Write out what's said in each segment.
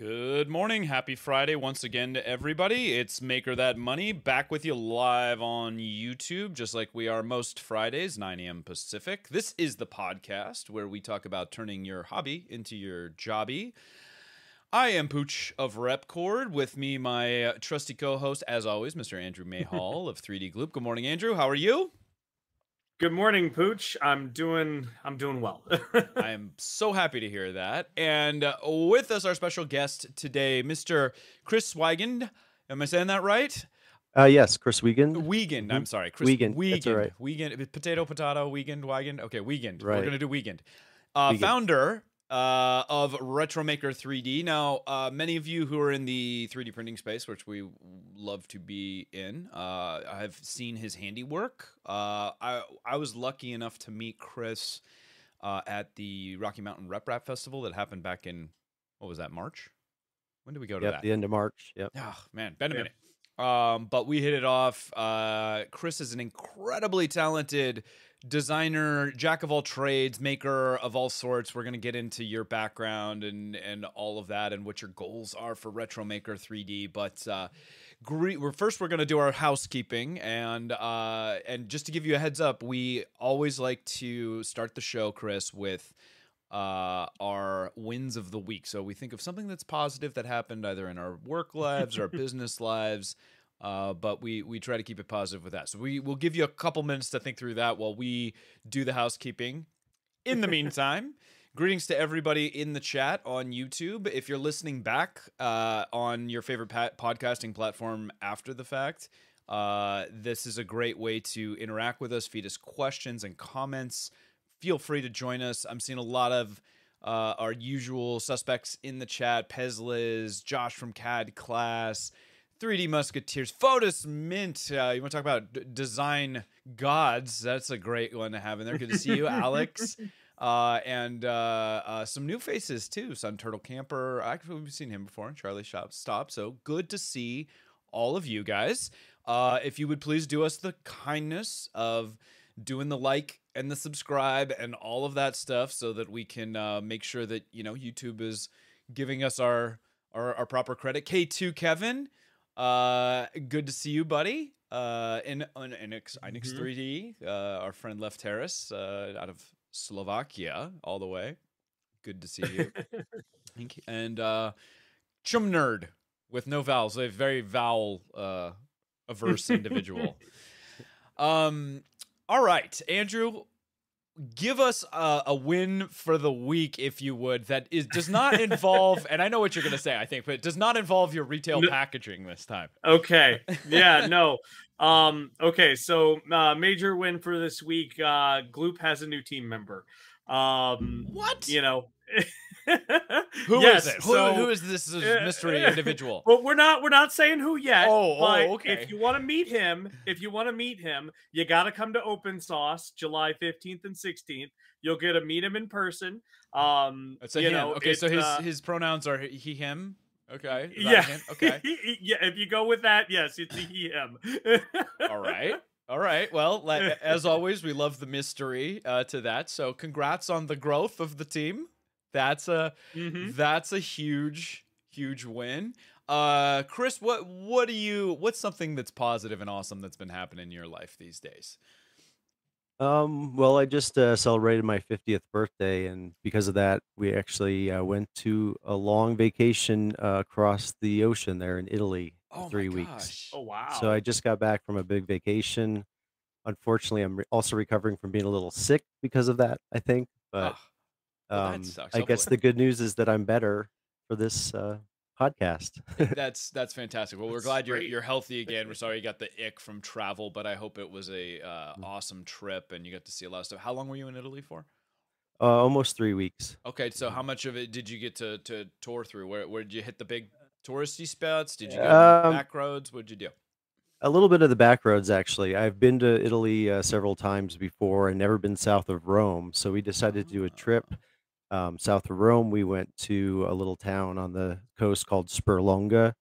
Good morning. Happy Friday once again to everybody. It's Maker That Money back with you live on YouTube, just like we are most Fridays, 9 a.m. Pacific. This is the podcast where we talk about turning your hobby into your jobby. I am Pooch of Repkord. With me, my trusty co host, as always, Mr. Andrew Mayhall of 3D Gloop. Good morning, Andrew. How are you? Good morning, Pooch. I'm doing I'm doing well. I am so happy to hear that. And uh, with us, our special guest today, Mr. Chris Wiegand. Am I saying that right? Uh, yes, Chris Wiegand. Wiegand. I'm sorry, Chris Wiegand, Wiegand. that's all right. Wiegand. Potato, potato. Wiegand. Wiegand. Okay, Wiegand. We're gonna do Wiegand. Uh, Wiegand. Founder uh, of Retromaker 3D. Now, uh, many of you who are in the 3D printing space, which we love to be in, uh, have seen his handiwork. Uh, I I was lucky enough to meet Chris uh, at the Rocky Mountain Rep Rap Festival that happened back in what was that March? When did we go to Yep, that? the end of March. Yep. Oh man, been a Yeah. minute. Um, but we hit it off. Uh, Chris is an incredibly talented designer, jack of all trades, maker of all sorts. We're gonna get into your background and and all of that, and what your goals are for Retro Maker 3D. But uh, gre- we're first we're gonna do our housekeeping, and uh, and just to give you a heads up, we always like to start the show, Chris, with uh, our wins of the week. So we think of something that's positive that happened either in our work lives or our business lives. Uh, but we we try to keep it positive with that. So we will give you a couple minutes to think through that while we do the housekeeping. In the meantime, greetings to everybody in the chat on YouTube. If you're listening back uh, on your favorite pa- podcasting platform after the fact, uh, this is a great way to interact with us, feed us questions and comments. Feel free to join us. I'm seeing a lot of uh, our usual suspects in the chat: Pezliz, Josh from CAD class. 3D Musketeers, Fotis Mint. Uh, you want to talk about d- design gods? That's a great one to have in there. Good to see you, Alex. Uh, and uh, uh, some new faces too. Sun Turtle Camper. Actually, we've seen him before. Charlie Shop Stop. So good to see all of you guys. Uh, if you would please do us the kindness of doing the like and the subscribe and all of that stuff, so that we can uh, make sure that you know YouTube is giving us our our, our proper credit. K2 Kevin. Uh, good to see you, buddy. Uh, in on Inix, Inix Mhm. 3D, uh, our friend Left Terrace, uh, out of Slovakia, all the way. Good to see you. Thank you. And uh, Chum Nerd with no vowels, a very vowel uh, averse individual. Um, all right, Andrew, give us a, a win for the week, if you would. That is does not involve, and I know what you're going to say, I think, but it does not involve your retail No. packaging this time. okay. Yeah, no. Um, okay, so uh major win for this week. Uh Gloop has a new team member. Um What? you know Who is yes, it? Who, so- who is this mystery individual? But we're not we're not saying who yet. Oh, oh, okay. If you want to meet him, if you want to meet him, you got to come to Open Sauce July 15th and 16th. You'll get to meet him in person. Um, It's a you him. know, okay, so his uh, his pronouns are he him. Okay. yeah, him? Okay. yeah. If you go with that, yes, it's he him. All right. All right. Well, like, as always, we love the mystery uh, to that. So, congrats on the growth of the team. That's a Mhm. that's a huge huge win. Uh, Chris, what what do you what's something that's positive and awesome that's been happening in your life these days? Um, well, I just uh, celebrated my 50th birthday, and because of that, we actually uh, went to a long vacation uh, across the ocean there in Italy for Oh three my weeks. gosh. Oh wow. So I just got back from a big vacation. Unfortunately, I'm re- also recovering from being a little sick because of that, I think. But Ah, well, um, sucks. I guess the good news is that I'm better for this uh, podcast. that's that's fantastic. Well, we're glad you're great. you're healthy again. We're sorry you got the ick from travel, but I hope it was a uh, Mm. awesome trip and you got to see a lot of stuff. How long were you in Italy for? uh, almost three weeks. Okay, so how much of it did you get to to tour through? Where where did you hit the big touristy spots? Did you go Um, back roads? What'd you do? A little bit of the back roads, actually. I've been to Italy uh, several times before and never been south of Rome. So we decided to do a trip um, south of Rome. We went to a little town on the coast called Sperlonga,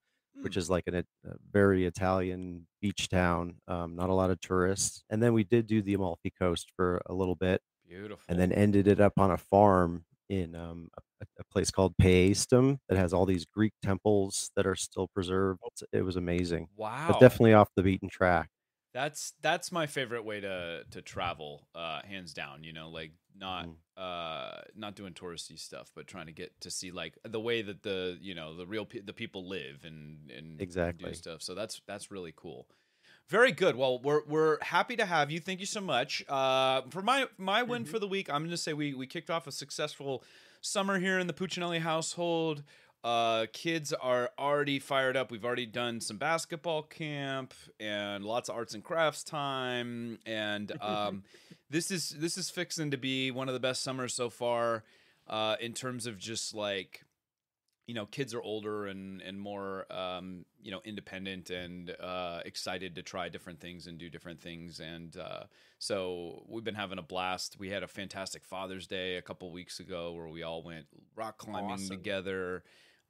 which is like an, a very Italian beach town. Um, not a lot of tourists. And then we did do the Amalfi Coast for a little bit Beautiful. and then ended it up on a farm in um, a, a place called Paestum that has all these Greek temples that are still preserved. It was amazing, Wow. but definitely off the beaten track. That's that's my favorite way to to travel, uh, hands down. You know, like not Mm. uh not doing touristy stuff, but trying to get to see like the way that the you know the real pe- the people live and and Exactly. do stuff. So that's that's really cool. Very good. Well, we're we're happy to have you. Thank you so much. Uh, for my my win Mhm. for the week, I'm going to say we we kicked off a successful summer here in the Puccinelli household. Uh, kids are already fired up. We've already done some basketball camp and lots of arts and crafts time. And um, this is this is fixing to be one of the best summers so far. Uh, in terms of just like you know kids are older and and more um, you know independent and uh, excited to try different things and do different things and uh, so we've been having a blast we had a fantastic father's day a couple weeks ago where we all went rock climbing Awesome. together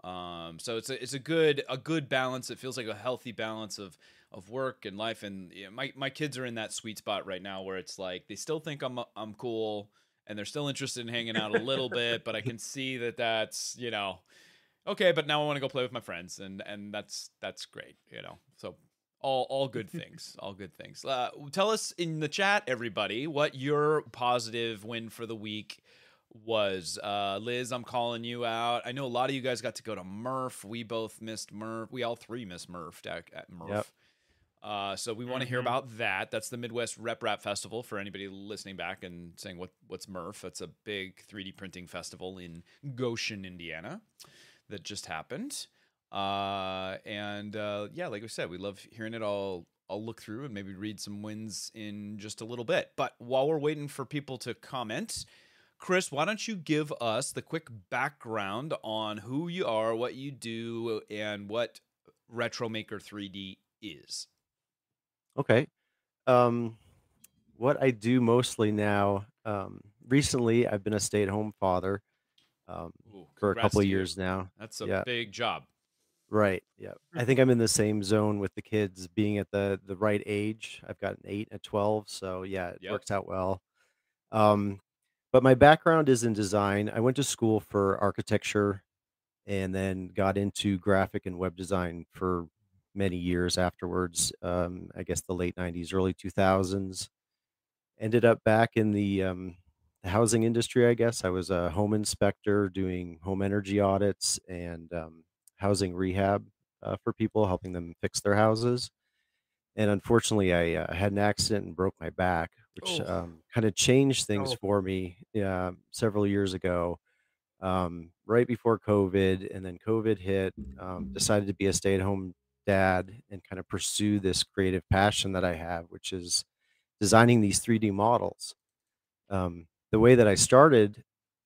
um, so it's a it's a good a good balance it feels like a healthy balance of of work and life and yeah, my my kids are in that sweet spot right now where it's like they still think I'm I'm cool and they're still interested in hanging out a little bit but I can see that that's you know okay, but now I want to go play with my friends, and and that's that's great, you know. So all all good things, all good things. Uh, tell us in the chat, everybody, what your positive win for the week was. Uh, Liz, I'm calling you out. I know a lot of you guys got to go to Murph. We both missed Murph. We all three missed Murph at, at Murph. Yep. Uh, so we want to hear Mhm. about that. That's the Midwest Rep Rap Festival for anybody listening back and saying what what's Murph. It's a big 3D printing festival in Goshen, Indiana that just happened. Uh, and uh, yeah, like we said, we love hearing it all. I'll look through and maybe read some wins in just a little bit. But while we're waiting for people to comment, Chris, why don't you give us the quick background on who you are, what you do, and what RetroMaker 3D is? Okay. Um, what I do mostly now, um, recently I've been a stay-at-home father um, Ooh, for a couple to of you. years now. That's a Yeah. big job. Right. Yeah. I think I'm in the same zone with the kids being at the the right age. I've got an eight and a twelve, so yeah, it Yep. works out well. Um, but my background is in design. I went to school for architecture and then got into graphic and web design for many years afterwards. Um, I guess the late 90s, early 2000s. Ended up back in the um, the housing industry, I guess. I was a home inspector doing home energy audits and um, housing rehab uh, for people, helping them fix their houses. And unfortunately, I uh, had an accident and broke my back, which Oh. um, kind of changed things Oh. for me uh, several years ago, um, right before COVID. And then COVID hit, um, decided to be a stay at home dad and kind of pursue this creative passion that I have, which is designing these 3D models. Um, the way that I started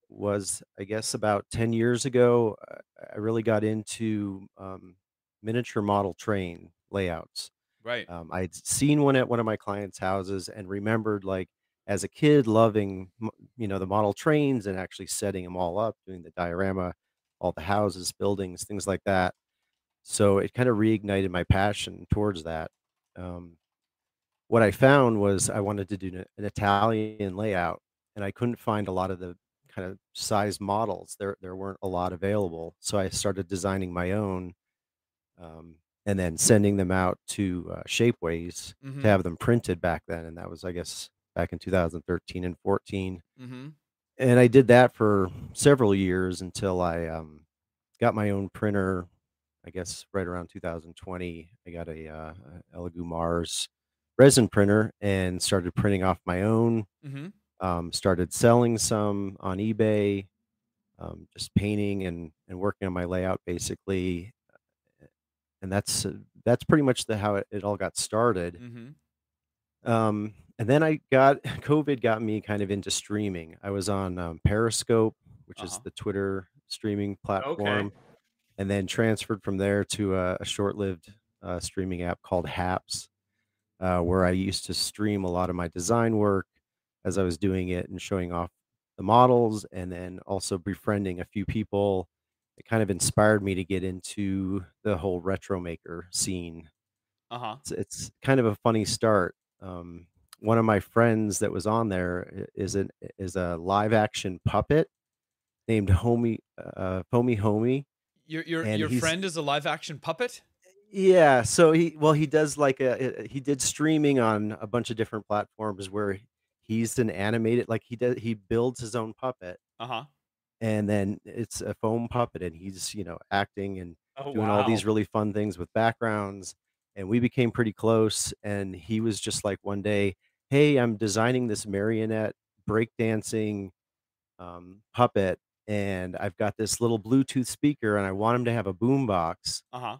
was, I guess, about 10 years ago. uh, I really got into um, miniature model train layouts. Right. Um, I had seen one at one of my clients' houses and remembered, like, as a kid, loving, you know, the model trains and actually setting them all up, doing the diorama, all the houses, buildings, things like that. So it kind of reignited my passion towards that. Um, what I found was I wanted to do an an Italian layout, and I couldn't find a lot of the kind of size models. There, there weren't a lot available. So I started designing my own, um, and then sending them out to uh, Shapeways Mhm. to have them printed back then. And that was, I guess, back in 2013 and 14. Mm-hmm. And I did that for several years until I um, got my own printer. I guess right around 2020, I got a, uh, Elegoo Mars resin printer and started printing off my own. Mm-hmm. Um, started selling some on eBay, um, just painting and and working on my layout basically. And that's uh, that's pretty much the how it, it all got started. Mm-hmm. Um, and then I got COVID got me kind of into streaming. I was on um, Periscope, which is Uh-huh. the Twitter streaming platform, and then transferred from there to a, a short-lived uh, streaming app called Haps, uh, where I used to stream a lot of my design work as I was doing it and showing off the models, and then also befriending a few people. It kind of inspired me to get into the whole retro maker scene Uh-huh. it's, it's kind of a funny start. Um, one of my friends that was on there is an is a live action puppet named Homie uh Foamy Homie. Your your And your friend is a live action puppet? yeah, so he well he does like a, a he did streaming on a bunch of different platforms where he's an animated like he does he builds his own puppet Uh-huh. And then it's a foam puppet and he's you know acting and Oh doing all these really fun things with backgrounds and we became pretty close and he was just like one day hey i'm designing this marionette breakdancing um, puppet and i've got this little bluetooth speaker and i want him to have a boom box Uh-huh.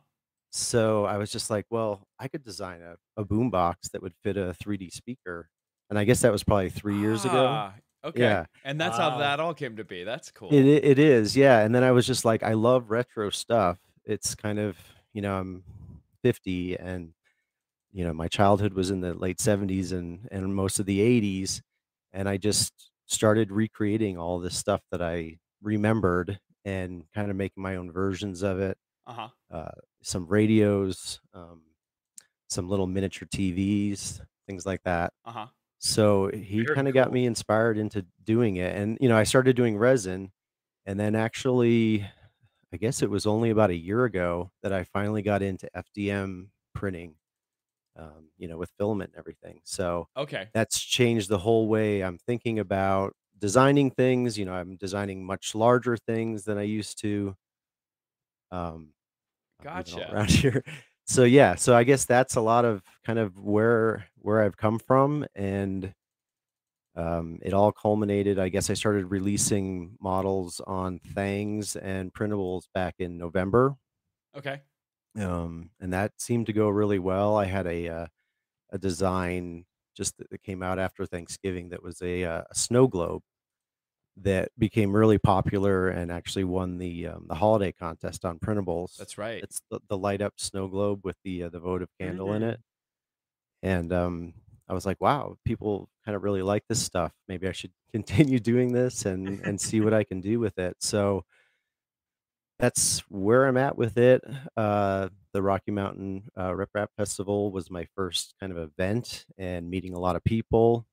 so i was just like well i could design a, a boom box that would fit a 3d speaker and i guess that was probably three years ago. Ah, okay. yeah And that's how that all came to be. That's cool. i- it is, yeah. And then I was just like, I love retro stuff. It's kind of, you know, I'm 50 and, you know, my childhood was in the late 70s and, and most of the 80s. And I just started recreating all this stuff that I remembered and kind of making my own versions of it. Uh-huh. Uh, some radios, um, some little miniature TVs, things like that. Uh-huh. So he Very kind of got me inspired into doing it. And, you know, I started doing resin. And then actually, I guess it was only about a year ago that I finally got into FDM printing, um, you know, with filament and everything. So Okay. that's changed the whole way I'm thinking about designing things. You know, I'm designing much larger things than I used to. Um, I'm moving all Gotcha. around here. So yeah, so I guess that's a lot of kind of where where I've come from, and um, it all culminated. I guess I started releasing models on Thangs and printables back in November, Okay. um, and that seemed to go really well. I had a uh, a design just that came out after Thanksgiving that was a, uh, a snow globe that became really popular and actually won the um, the holiday contest on printables. That's right. It's the, the light up snow globe with the uh, the votive candle in Mhm. it, and um, I was like, wow, people kind of really like this stuff. Maybe I should continue doing this and and see what I can do with it. So that's where I'm at with it. Uh, the Rocky Mountain uh, Rep Rap Festival was my first kind of event and meeting a lot of people.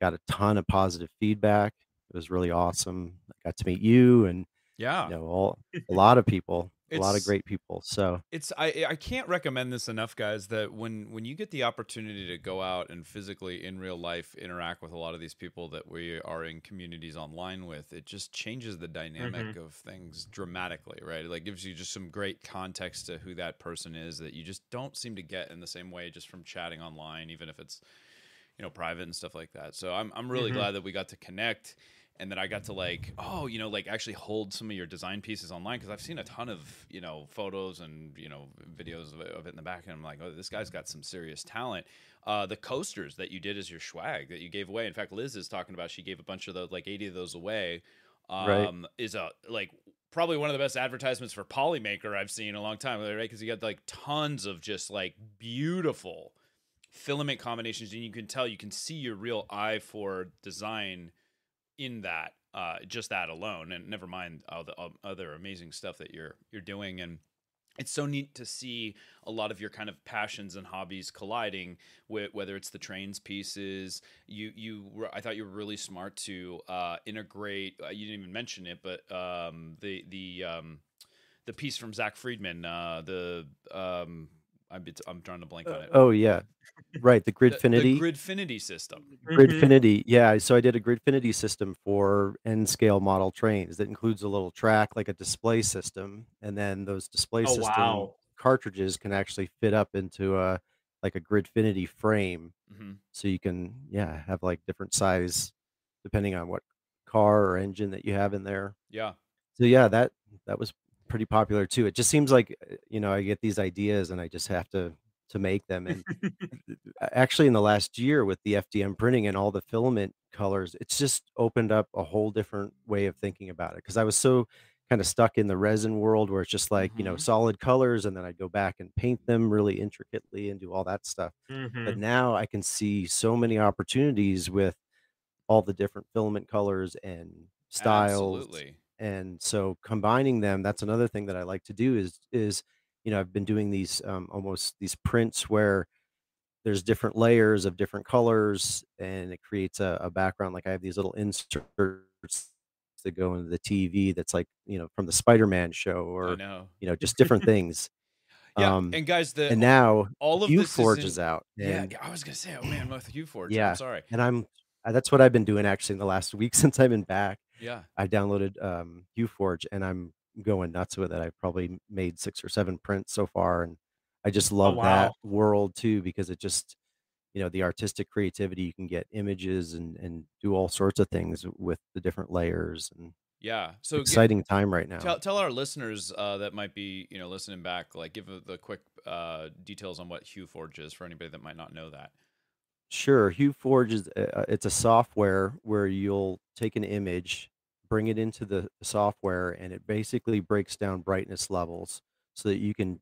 Got a ton of positive feedback. It was really awesome. I got to meet you and Yeah. you know all a lot of people, a lot of great people. So it's I I can't recommend this enough, guys. That when when you get the opportunity to go out and physically in real life interact with a lot of these people that we are in communities online with, it just changes the dynamic Mhm. of things dramatically, right? It like gives you just some great context to who that person is that you just don't seem to get in the same way just from chatting online, even if it's you know private and stuff like that. So I'm I'm really Mhm. glad that we got to connect and that I got to like oh you know like actually hold some of your design pieces online because I've seen a ton of you know photos and you know videos of it, of it in the back and I'm like oh this guy's got some serious talent. Uh, the coasters that you did as your swag that you gave away. In fact, Liz is talking about she gave a bunch of those like 80 of those away. Right. Um, is a like probably one of the best advertisements for Polymaker I've seen in a long time, right? Because you got like tons of just like beautiful filament combinations and you can tell you can see your real eye for design in that uh just that alone and never mind all the um, other amazing stuff that you're you're doing and it's so neat to see a lot of your kind of passions and hobbies colliding with whether it's the trains pieces you you were- i thought you were really smart to uh integrate uh, you didn't even mention it but um the the um the piece from Zack Freedman uh the um i'm, it's- I'm trying to blank on it oh yeah, right. The the, the Gridfinity. Gridfinity system. Mhm. Gridfinity, yeah. So I did a Gridfinity system for N scale model trains that includes a little track, like a display system, and then those display Oh system wow. cartridges can actually fit up into a like a Gridfinity frame, hmm so you can yeah have like different size depending on what car or engine that you have in there. Yeah. So yeah, that that was pretty popular too. It just seems like uh, you know I get these ideas and I just have to to make them and actually in the last year with the FDM printing and all the filament colors, it's just opened up a whole different way of thinking about it. Because I was so kind of stuck in the resin world where it's just like, you know, Mhm. solid colors and then I'd go back and paint them really intricately and do all that stuff. But Mhm. now I can see so many opportunities with all the different filament colors and styles Absolutely. And so combining them that's another thing that i like to do is is you know i've been doing these um, almost these prints where there's different layers of different colors and it creates a, a background like i have these little inserts that go into the TV that's like you know from the Spider-Man show or know. you know just different things. Yeah, Um, and guys, the and now all of Hue this Forge is, in- out, Yeah, and yeah, I was gonna say, oh man, with HueForge. Yeah. I'm sorry. and I'm uh, that's what I've been doing actually in the last week since I've been back. Yeah. I downloaded um, HueForge and I'm going nuts with it. I've probably made six or seven prints so far, and I just love wow. that world too because it just you know the artistic creativity you can get images and and do all sorts of things with the different layers and Yeah. So exciting time right now. tell tell our listeners uh, that might be you know listening back, like give the- the quick uh, details on what HueForge is for anybody that might not know that. Sure, HueForge is uh, it's a software where you'll take an image, bring it into the software, and it basically breaks down brightness levels so that you can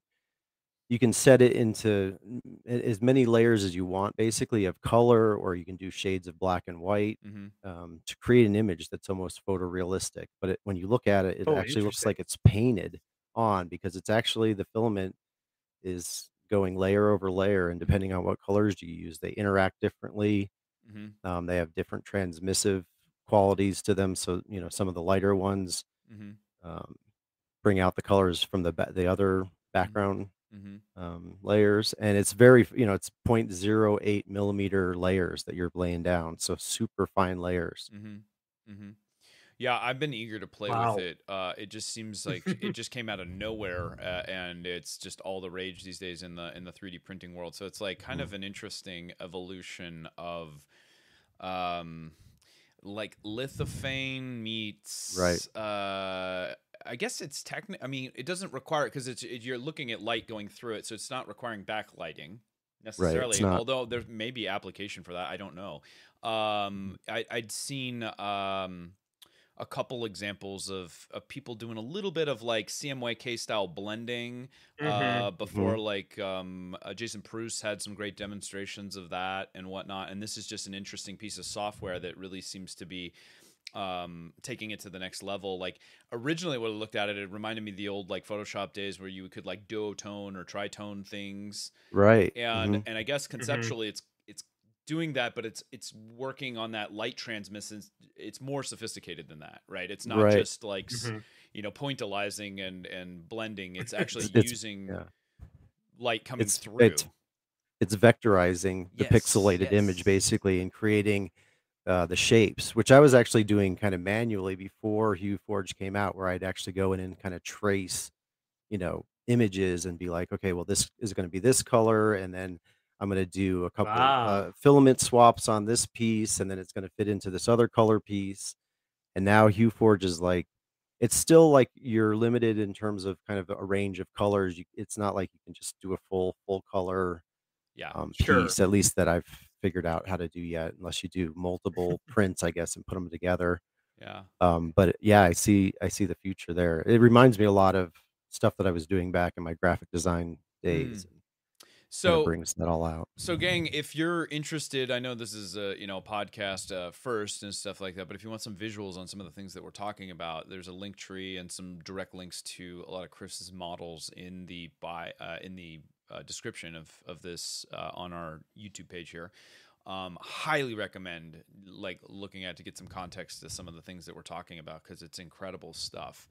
you can set it into as many layers as you want, basically of color, or you can do shades of black and white hmm um, to create an image that's almost photorealistic. But it, when you look at it, it Oh, actually looks like it's painted on because it's actually the filament is going layer over layer, and depending on what colors you use, they interact differently. hmm Um, they have different transmissive qualities to them. So you know, some of the lighter ones hmm um, bring out the colors from the ba- the other background hmm um, layers, and it's very you know it's 0.08 millimeter layers that you're laying down, so super fine layers. hmm hmm Yeah, I've been eager to play Wow. with it. Uh, it just seems like it just came out of nowhere, uh, and it's just all the rage these days in the in the 3D printing world. So it's like kind Mm. of an interesting evolution of, um, like lithophane meets Right. Uh, I guess it's techni I mean, it doesn't require because it's it, you're looking at light going through it, so it's not requiring backlighting necessarily. not. Although there may be application for that, I don't know. Um, I, I'd seen um, a couple examples of, of people doing a little bit of like CMYK style blending Mhm. uh, before, like um, uh, Jason Pruce had some great demonstrations of that and whatnot. And this is just an interesting piece of software that really seems to be um taking it to the next level like originally when i looked at it it reminded me of the old like photoshop days where you could like duotone or tritone things Right. and mhm. and I guess conceptually it's it's doing that, but it's it's working on that light transmittance. It's more sophisticated than that, right? It's not Right. just like s Mhm. you know pointillizing and and blending. It's actually It's- using yeah. light coming It's- through. it's- It's vectorizing the Yes, pixelated yes. image basically and creating uh, the shapes, which I was actually doing kind of manually before Hue Forge came out, where I'd actually go in and kind of trace, you know, images and be like, okay, well, this is going to be this color, and then I'm going to do a couple Wow. uh, filament swaps on this piece, and then it's going to fit into this other color piece. And now Hue Forge is like, it's still like you're limited in terms of kind of a range of colors. You, it's not like you can just do a full full color yeah, um, Sure. piece, at least that I've figured out how to do yet, unless you do multiple prints, I guess, and put them together. yeah. Um, but yeah, I see, I see the future there. It reminds me a lot of stuff that I was doing back in my graphic design days. kinda So brings that all out. So, gang, if you're interested, I know this is a you know podcast uh, first and stuff like that. But if you want some visuals on some of the things that we're talking about, there's a link tree and some direct links to a lot of Chris's models in the by uh, in the uh, description of of this uh, on our YouTube page here. Um, highly recommend like looking at to get some context to some of the things that we're talking about because it's incredible stuff.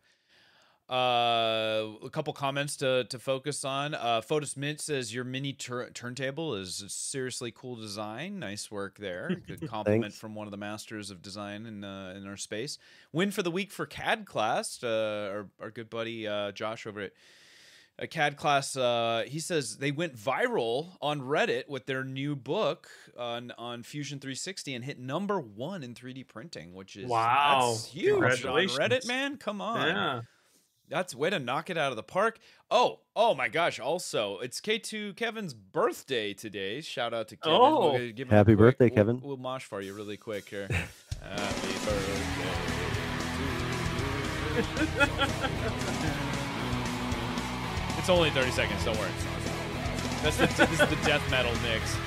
Uh, a couple comments to to focus on. Uh, Fotis Mint says your mini tur- turntable is a seriously cool design. Nice work there. Good compliment Thanks. from one of the masters of design in uh, in our space. Win for the week for CAD class. Uh, our our good buddy uh, Josh over at a CAD class. Uh, he says they went viral on Reddit with their new book on on Fusion 360 and hit number one in 3D printing, which is Wow. that's huge on Reddit, man. Come on. Yeah. That's way to knock it out of the park. Oh, oh my gosh! Also, it's K2 Kevin's birthday today. Shout out to Kevin. Oh. We'll give him a Happy quick- birthday, we'll- Kevin. We'll, mosh for you really quick here. Happy birthday. it's only 30 seconds. Don't worry. That's the, this is the death metal mix.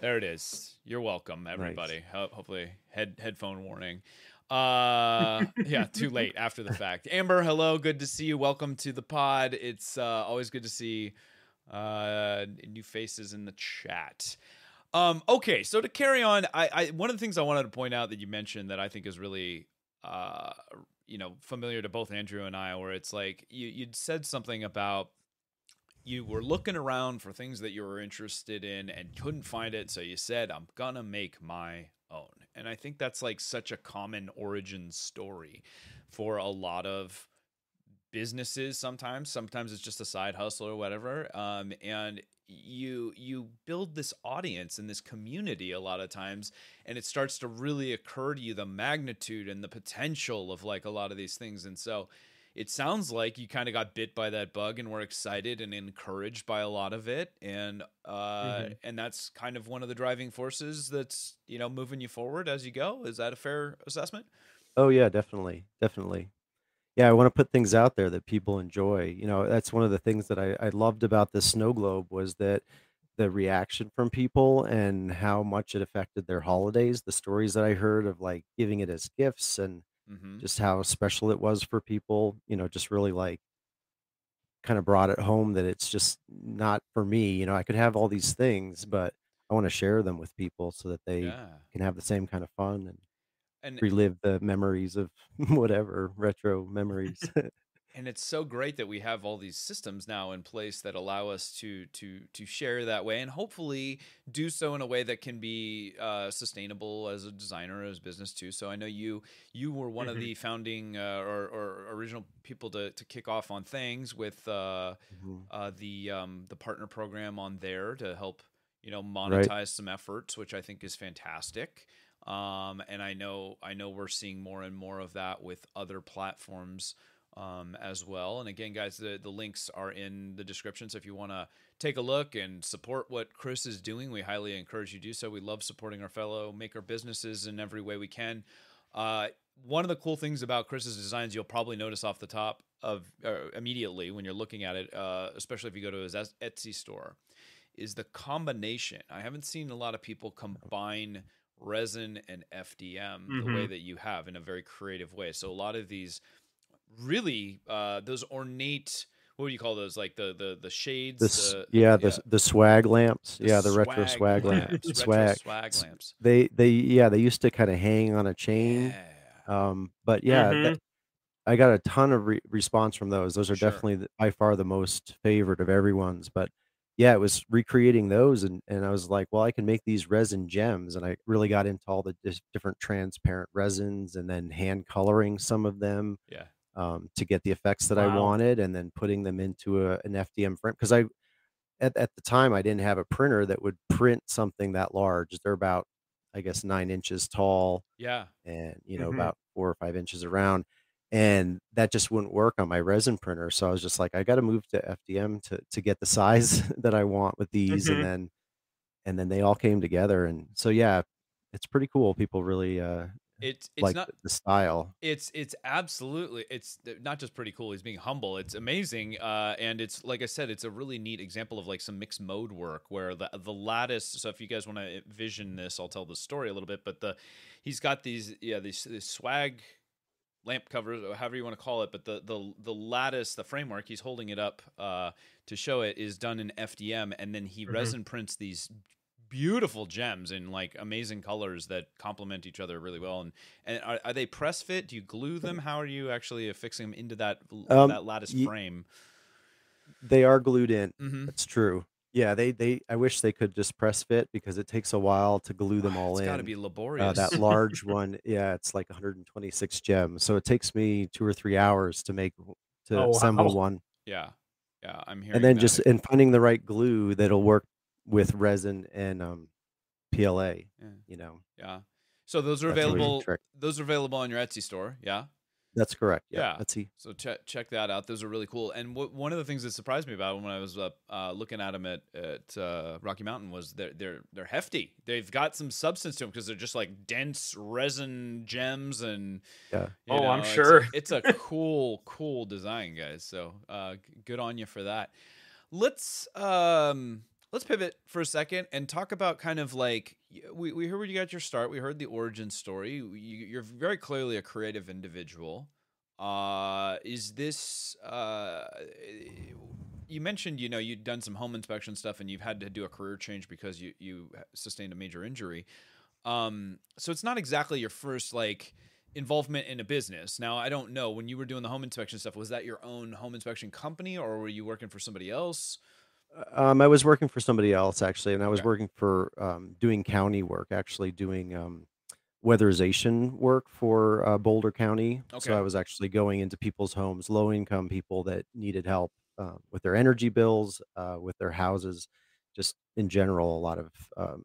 There it is. You're welcome, everybody. Ho- hopefully, head headphone warning. Uh, yeah, too late after the fact. Amber, hello, good to see you. Welcome to the pod. It's uh, always good to see Uh, new faces in the chat. Um, okay, so to carry on, I, I one of the things I wanted to point out that you mentioned that I think is really uh you know familiar to both Andrew and I, where it's like you you'd said something about you were looking around for things that you were interested in and couldn't find it, so you said, "I'm gonna make my own." And I think that's like such a common origin story for a lot of businesses sometimes sometimes it's just a side hustle or whatever um, and you you build this audience and this community a lot of times and it starts to really occur to you the magnitude and the potential of like a lot of these things and so it sounds like you kind of got bit by that bug and were excited and encouraged by a lot of it and uh mm-hmm. and that's kind of one of the driving forces that's you know moving you forward as you go is that a fair assessment oh yeah definitely definitely yeah, I want to put things out there that people enjoy. You know, that's one of the things that I, I loved about the snow globe was that the reaction from people and how much it affected their holidays. The stories that I heard of like giving it as gifts and mm-hmm. just how special it was for people, you know, just really like kind of brought it home that it's just not for me. You know, I could have all these things, but I want to share them with people so that they yeah can have the same kind of fun and and relive the memories of whatever retro memories. and it's so great that we have all these systems now in place that allow us to to to share that way and hopefully do so in a way that can be uh, sustainable as a designer as business too so i know you you were one mm-hmm. of the founding uh, or, or, original people to, to kick off on things with uh, mm-hmm. Uh, the um, the partner program on there to help you know monetize right. some efforts which i think is fantastic um, and I know I know we're seeing more and more of that with other platforms um, as well. And again, guys, the the links are in the description. So if you want to take a look and support what Chris is doing, we highly encourage you to do so. We love supporting our fellow maker businesses in every way we can. Uh, one of the cool things about Chris's designs, you'll probably notice off the top of uh, immediately when you're looking at it, uh, especially if you go to his Etsy store, is the combination. I haven't seen a lot of people combine resin and FDM mm-hmm. the way mm-hmm. that you have in a very creative way. So a lot of these really uh those ornate what do you call those? Like the the the shades the, yeah, the the swag lamps. The yeah the swag retro swag lamps, lamps. swag. swag lamps. they they yeah they used to kind of hang on a chain. Yeah. um but yeah mm-hmm. that, i got a ton of re- response from those. Those are sure. definitely the, by far the most favorite of everyone's. But yeah, it was recreating those, and and I was like, well, I can make these resin gems, and I really got into all the dis- different transparent resins, and then hand coloring some of them, yeah, um, to get the effects that I wanted, and then putting them into a, an FDM frame because I at at the time I didn't have a printer that would print something that large. They're about I guess nine inches tall, yeah, and you know Mhm. about four or five inches around and that just wouldn't work on my resin printer. So I was just like, I got to move to FDM to to get the size that I want with these, and Mhm. then and then they all came together, and so yeah, it's pretty cool. People really uh, It's it's like not the, style. it's it's absolutely it's not just pretty cool. He's being humble. It's amazing, uh, and it's like I said, it's a really neat example of like some mixed mode work where the the lattice. So if you guys want to vision this, I'll tell the story a little bit. But the he's got these yeah these, these swag lamp covers or however you want to call it but the the the lattice the framework he's holding it up uh, to show it is done in FDM and then he mm-hmm. resin prints these beautiful gems in like amazing colors that complement each other really well and and are, are they press fit do you glue them how are you actually affixing them into that um, that lattice y- frame they are glued in mm-hmm. that's true yeah, they they I wish they could just press fit because it takes a while to glue them all it's in. got to be Uh, laborious that large one, yeah, it's like 126 gems. So it takes me two or three hours to make to Oh assemble wow. one, yeah yeah i'm here. and then that just and finding the right glue that'll work with resin and um PLA. yeah You know, yeah so those are that's always the available those are available on your etsy store yeah That's correct. Yeah, Yeah. let's see. So check check that out. Those are really cool. And w- one of the things that surprised me about when I was uh, uh, looking at them at at uh, Rocky Mountain was they're they're they're hefty. They've got some substance to them because they're just like dense resin gems and Yeah. you Oh, I'm know, it's a- sure. it's a, cool cool design, guys. So uh, good on you for that. Let's um let's pivot for a second and talk about kind of like we we heard where you got your start. We heard the origin story. You, you're very clearly a creative individual. Uh, is this uh, you mentioned you know you'd done some home inspection stuff and you've had to do a career change because you you sustained a major injury. Um, so it's not exactly your first like involvement in a business. Now I don't know when you were doing the home inspection stuff. Was that your own home inspection company or were you working for somebody else? Um, I was working for somebody else actually, and I was Okay. working for um, doing county work, actually doing um, weatherization work for uh, Boulder County. So I was actually going into people's homes, low income people that needed help uh, with their energy bills, uh, with their houses, just in general, a lot of um,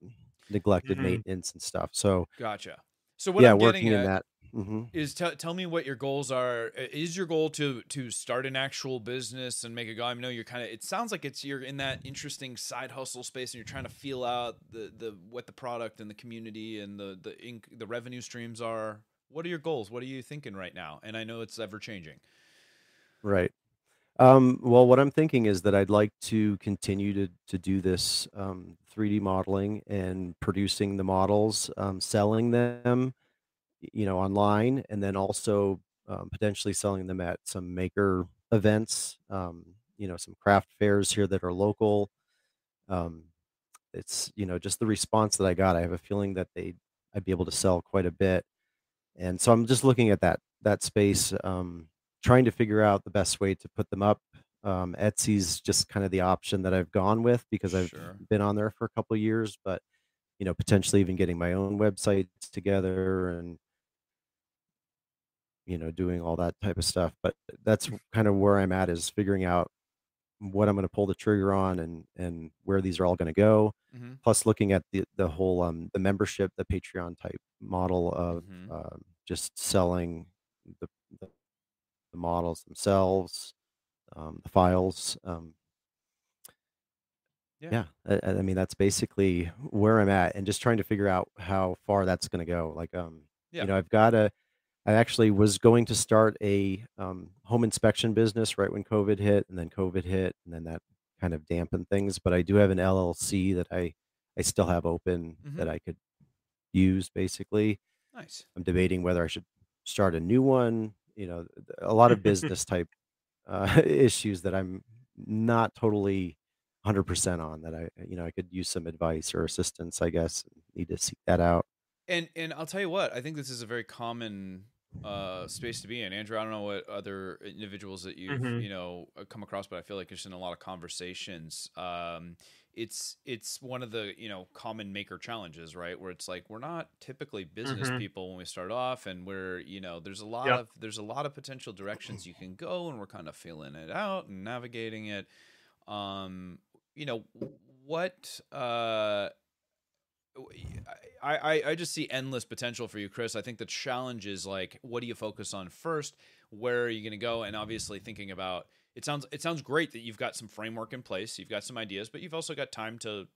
neglected Mhm. maintenance and stuff. So Gotcha. So what yeah, I'm getting working in that. Hmm is tell tell me what your goals are. Is your goal to to start an actual business and make a go? I know you're kind of. It sounds like it's you're in that interesting side hustle space, and you're trying to feel out the the what the product and the community and the the inc- the revenue streams are. What are your goals? What are you thinking right now? And I know it's ever changing. Right. Um, well, what I'm thinking is that I'd like to continue to to do this um, 3D modeling and producing the models, um, selling them, you know, online, and then also um, potentially selling them at some maker events, um, you know, some craft fairs here that are local. Um, it's, you know, just the response that I got. I have a feeling that they I'd be able to sell quite a bit, and so I'm just looking at that that space, um, trying to figure out the best way to put them up. Um, Etsy's just kind of the option that I've gone with because I've Sure. been on there for a couple of years, but you know, potentially even getting my own website together and you know, doing all that type of stuff. But that's kind of where I'm at is figuring out what I'm going to pull the trigger on and and where these are all going to go. hmm Plus, looking at the the whole um the membership, the Patreon type model of hmm um, just selling the, the the models themselves, um, the files. Um, Yeah. yeah, I, I mean that's basically where I'm at, and just trying to figure out how far that's going to go. Like, um, Yeah. you know, I've got a. I actually was going to start a um, home inspection business right when COVID hit, and then COVID hit, and then that kind of dampened things. But I do have an LLC that I I still have open hmm that I could use. Basically, Nice. I'm debating whether I should start a new one. You know, a lot of business type uh, issues that I'm not totally 100% on that I, you know, I could use some advice or assistance, I guess. Need to seek that out. And and I'll tell you what, I think this is a very common uh space to be in. Andrew, I don't know what other individuals that you've, Mhm. you know, uh, come across, but I feel like it's in a lot of conversations. Um it's it's one of the, you know, common maker challenges, right? Where it's like we're not typically business Mhm. people when we start off and we're, you know, there's a lot Yep. of there's a lot of potential directions you can go and we're kind of feeling it out and navigating it. Um, you know, what uh I, I just see endless potential for you, Chris. I think the challenge is like, what do you focus on first? Where are you going to go? And obviously, thinking about it sounds it sounds great that you've got some framework in place, you've got some ideas, but you've also got time to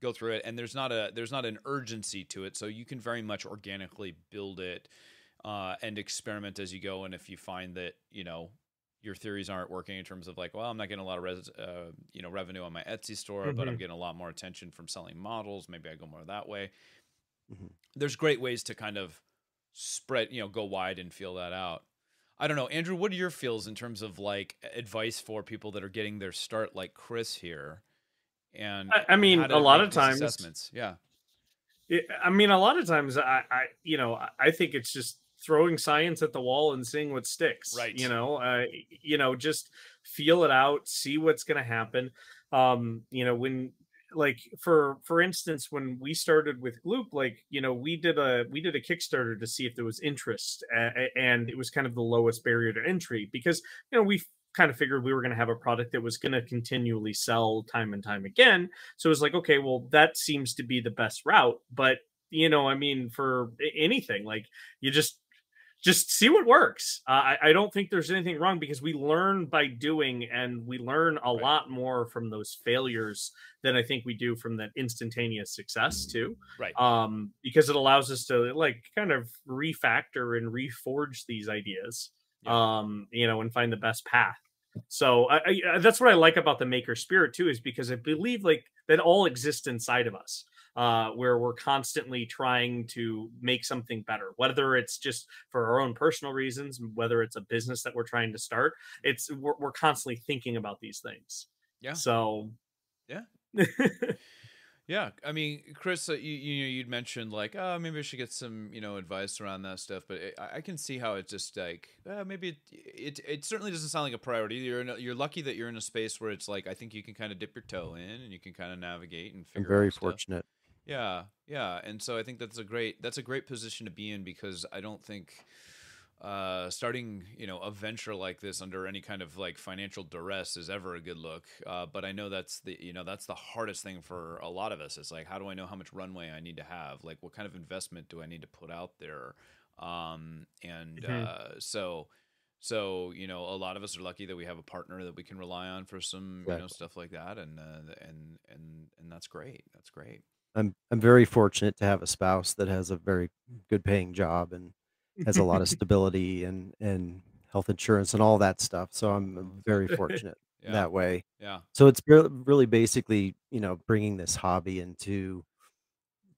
go through it. And there's not a there's not an urgency to it, so you can very much organically build it uh, and experiment as you go. And if you find that you know your theories aren't working in terms of like, well, I'm not getting a lot of res- uh, you know revenue on my Etsy store, but I'm Mhm. getting a lot more attention from selling models. Maybe I go more that way. Mhm. There's great ways to kind of spread, you know, go wide and feel that out. I don't know, Andrew. What are your feels in terms of like advice for people that are getting their start, like Chris here? And I, I mean, a lot of times, assessments. Yeah, it, I mean, a lot of times, I, I, you know, I think it's just throwing science at the wall and seeing what sticks. Right. You know, uh, you know, just feel it out, see what's going to happen. Um, you know, when like for for instance when we started with gloop like you know we did a we did a kickstarter to see if there was interest and it was kind of the lowest barrier to entry because you know we kind of figured we were going to have a product that was going to continually sell time and time again so it was like okay well that seems to be the best route but you know i mean for anything like you just just see what works. Uh, I, I don't think there's anything wrong because we learn by doing, and we learn a Right. lot more from those failures than I think we do from that instantaneous success too. right. Um, because it allows us to like kind of refactor and reforge these ideas, Yeah. um, you know, and find the best path. So I, I, that's what I like about the maker spirit too, is because I believe like that all exists inside of us uh, where we're constantly trying to make something better, whether it's just for our own personal reasons, whether it's a business that we're trying to start. It's we're, we're constantly thinking about these things. Yeah. So Yeah. Yeah, I mean, Chris, uh, you you know, you'd mentioned like, oh, maybe I should get some you know advice around that stuff, but it, I I can see how it's just like, uh, maybe it, it it certainly doesn't sound like a priority. You're in a, you're lucky that you're in a space where it's like I think you can kind of dip your toe in and you can kind of navigate and figure. I'm very out stuff. Yeah, yeah, and so I think that's a great that's a great position to be in because I don't think uh, starting you know a venture like this under any kind of like financial duress is ever a good look. Uh, but I know that's the you know that's the hardest thing for a lot of us. Is like how do I know how much runway I need to have? Like what kind of investment do I need to put out there? Um, and Mhm. uh, so. So you know, a lot of us are lucky that we have a partner that we can rely on for some, you know, stuff like that, and uh, and and and that's great. That's great. I'm I'm very fortunate to have a spouse that has a very good paying job and has a lot of stability and and health insurance and all that stuff. So I'm very fortunate Yeah, that way. yeah. So it's re- really basically, you know, bringing this hobby into,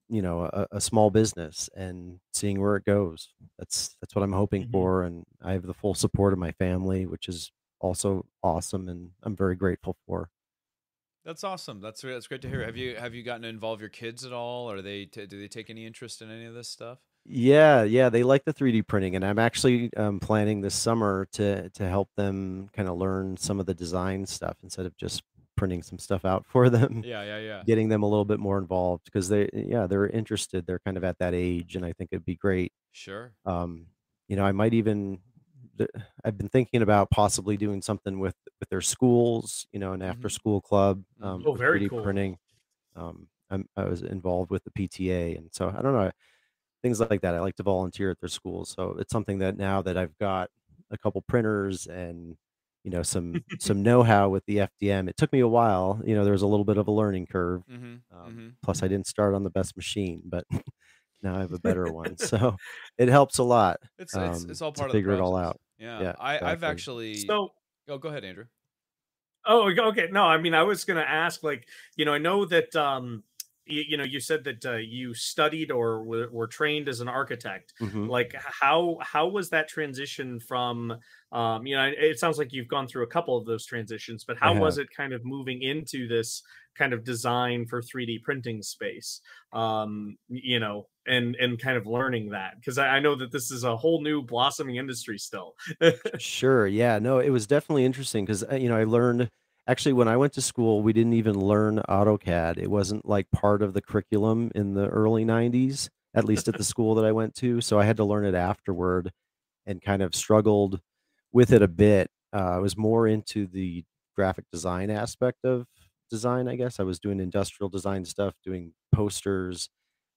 you know, a, a small business and seeing where it goes. That's that's what I'm hoping Mhm. for, and I have the full support of my family, which is also awesome, and I'm very grateful for. That's awesome. That's that's great to hear. Have you have you gotten to involve your kids at all? Or they t- do they take any interest in any of this stuff? Yeah, yeah, they like the 3D printing, and I'm actually um, planning this summer to to help them kind of learn some of the design stuff instead of just printing some stuff out for them, Yeah, yeah, yeah. getting them a little bit more involved because they, yeah, they're interested. They're kind of at that age, and I think it'd be great. Sure. Um, you know, I might even, I've been thinking about possibly doing something with with their schools, you know, an after Mhm. school club Mhm. um, Oh, very 3D cool. printing. Um, I'm, I was involved with the PTA, and so I don't know things like that. I like to volunteer at their schools, so it's something that now that I've got a couple printers and you know some some know-how with the FDM. It took me a while. You know, there was a little bit of a learning curve. Mm-hmm. Um, mm-hmm. plus, I didn't start on the best machine, but now I have a better one, so it helps a lot It's it's um, it's all to part of the figure it all out. Yeah. Yeah, I I've actually. so Oh, go ahead, Andrew. Oh, okay. No, I mean, I was going to ask, like, you know, I know that, um, you, you know, you said that uh, you studied or were, were trained as an architect. Mhm. Like, how how was that transition from, um, you know, it sounds like you've gone through a couple of those transitions, but how was it kind of moving into this kind of design for 3D printing space? Um, you know, and and kind of learning that because I, I know that this is a whole new blossoming industry still. Sure. Yeah. No, it was definitely interesting because you know I learned actually when I went to school we didn't even learn AutoCAD. It wasn't like part of the curriculum in the early '90s, at least at the school that I went to. So I had to learn it afterward, and kind of struggled with it a bit. Uh, I was more into the graphic design aspect of design, I guess. I was doing industrial design stuff, doing posters.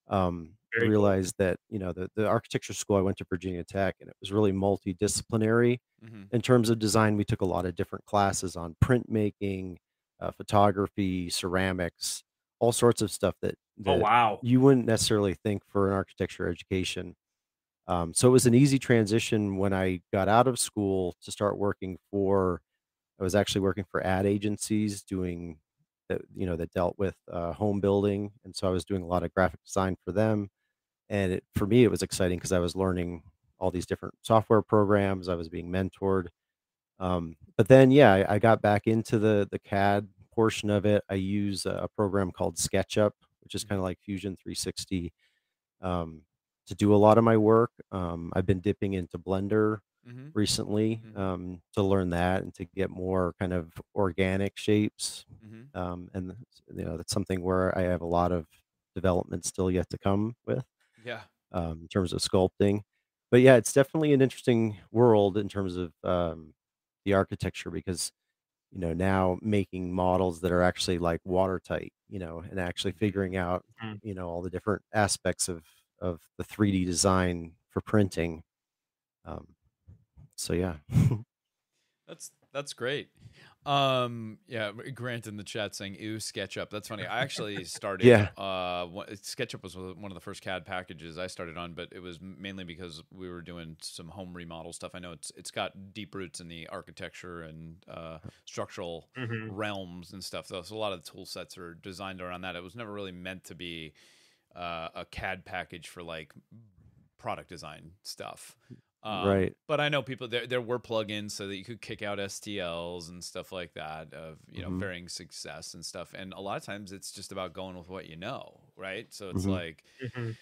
Um, I Very cool. realized that you know the the architecture school I went to Virginia Tech, and it was really multidisciplinary Mm-hmm. in terms of design, we took a lot of different classes on printmaking, uh, photography, ceramics, all sorts of stuff that Oh wow. you wouldn't necessarily think for an architecture education. Um, so it was an easy transition when I got out of school to start working for. I was actually working for ad agencies doing that, you know, that dealt with uh, home building, and so I was doing a lot of graphic design for them. And it, for me, it was exciting because I was learning all these different software programs. I was being mentored. Um, but then, yeah, I, I got back into the the CAD portion of it. I use a, a program called SketchUp, which is kind of like Fusion 360 um, to do a lot of my work. Um, I've been dipping into Blender Mm-hmm. recently Mhm. um, to learn that and to get more kind of organic shapes. Mm-hmm. Um, and you know, that's something where I have a lot of development still yet to come with Yeah. um, in terms of sculpting. But yeah, it's definitely an interesting world in terms of um, the architecture because you know now making models that are actually like watertight, you know, and actually figuring out Mhm. you know all the different aspects of of the 3D design for printing. Um, so yeah, That's that's great. Um, yeah, Grant in the chat saying "ew SketchUp." That's funny. I actually started. Yeah. Uh, SketchUp was one of the first CAD packages I started on, but it was mainly because we were doing some home remodel stuff. I know it's it's got deep roots in the architecture and uh, structural Mhm. realms and stuff. Though, so a lot of the tool sets are designed around that. It was never really meant to be uh, a CAD package for like product design stuff. Um, Right. But I know people there there were plugins so that you could kick out STLs and stuff like that of you know Mhm. varying success and stuff. And a lot of times it's just about going with what you know, right? So it's Mhm. like Mhm.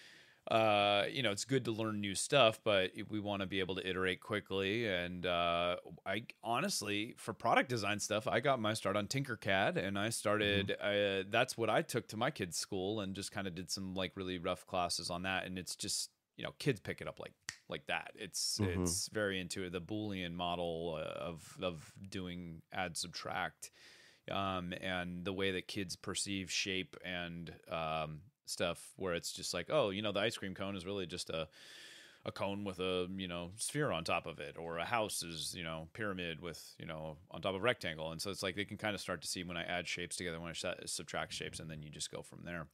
uh, you know, it's good to learn new stuff, but we want to be able to iterate quickly. And uh, I honestly, for product design stuff, I got my start on Tinkercad, and I started. Uh, that's what I took to my kids' school, and just kind of did some like really rough classes on that. And it's just you know, kids pick it up like like that. It's Mhm. it's very intuitive. The Boolean model uh, of of doing add subtract. Um, and the way that kids perceive shape and um, stuff where it's just like oh you know the ice cream cone is really just a a cone with a you know sphere on top of it or a house is you know pyramid with you know on top of rectangle and so it's like they can kind of start to see when i add shapes together when i subtract shapes and then you just go from there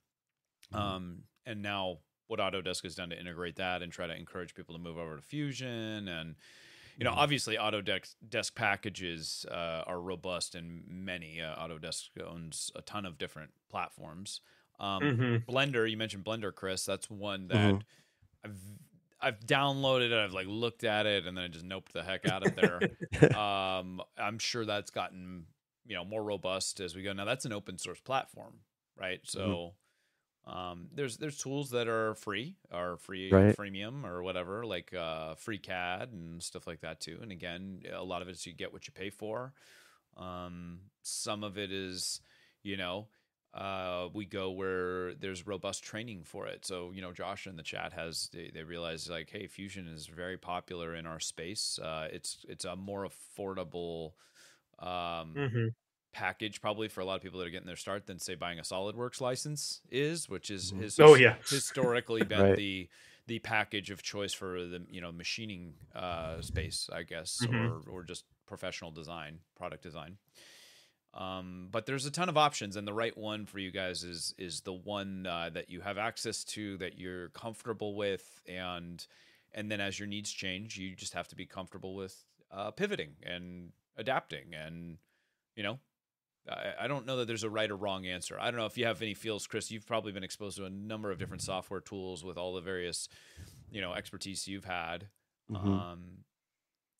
Mhm. um and now what autodesk has done to integrate that and try to encourage people to move over to fusion and you know Mhm. obviously autodesk desk packages uh, are robust and many uh, autodesk owns a ton of different platforms um, Mhm. Blender, you mentioned Blender, Chris. That's one that Mhm. I've I've downloaded it. I've like looked at it, and then I just noped the heck out of there. um, I'm sure that's gotten you know more robust as we go. Now that's an open source platform, right? So um, there's there's tools that are free or free Right. freemium or whatever, like uh, FreeCAD and stuff like that too. And again, a lot of it is you get what you pay for. Um, some of it is, you know, uh, we go where there's robust training for it. So, you know, Josh in the chat has they, they realize like, hey, Fusion is very popular in our space. Uh, it's it's a more affordable um, Mhm. Package probably for a lot of people that are getting their start than say buying a SolidWorks license is, which is Mhm. his Oh, yeah. historically been Right. the the package of choice for the you know machining uh, space, I guess, Mhm. or or just professional design, product design. Um, but there's a ton of options, and the right one for you guys is is the one uh, that you have access to, that you're comfortable with, and and then as your needs change, you just have to be comfortable with uh, pivoting and adapting, and you know, I, I don't know that there's a right or wrong answer. I don't know if you have any feels, Chris. You've probably been exposed to a number of different software tools with all the various, you know, expertise you've had. Mhm. Um,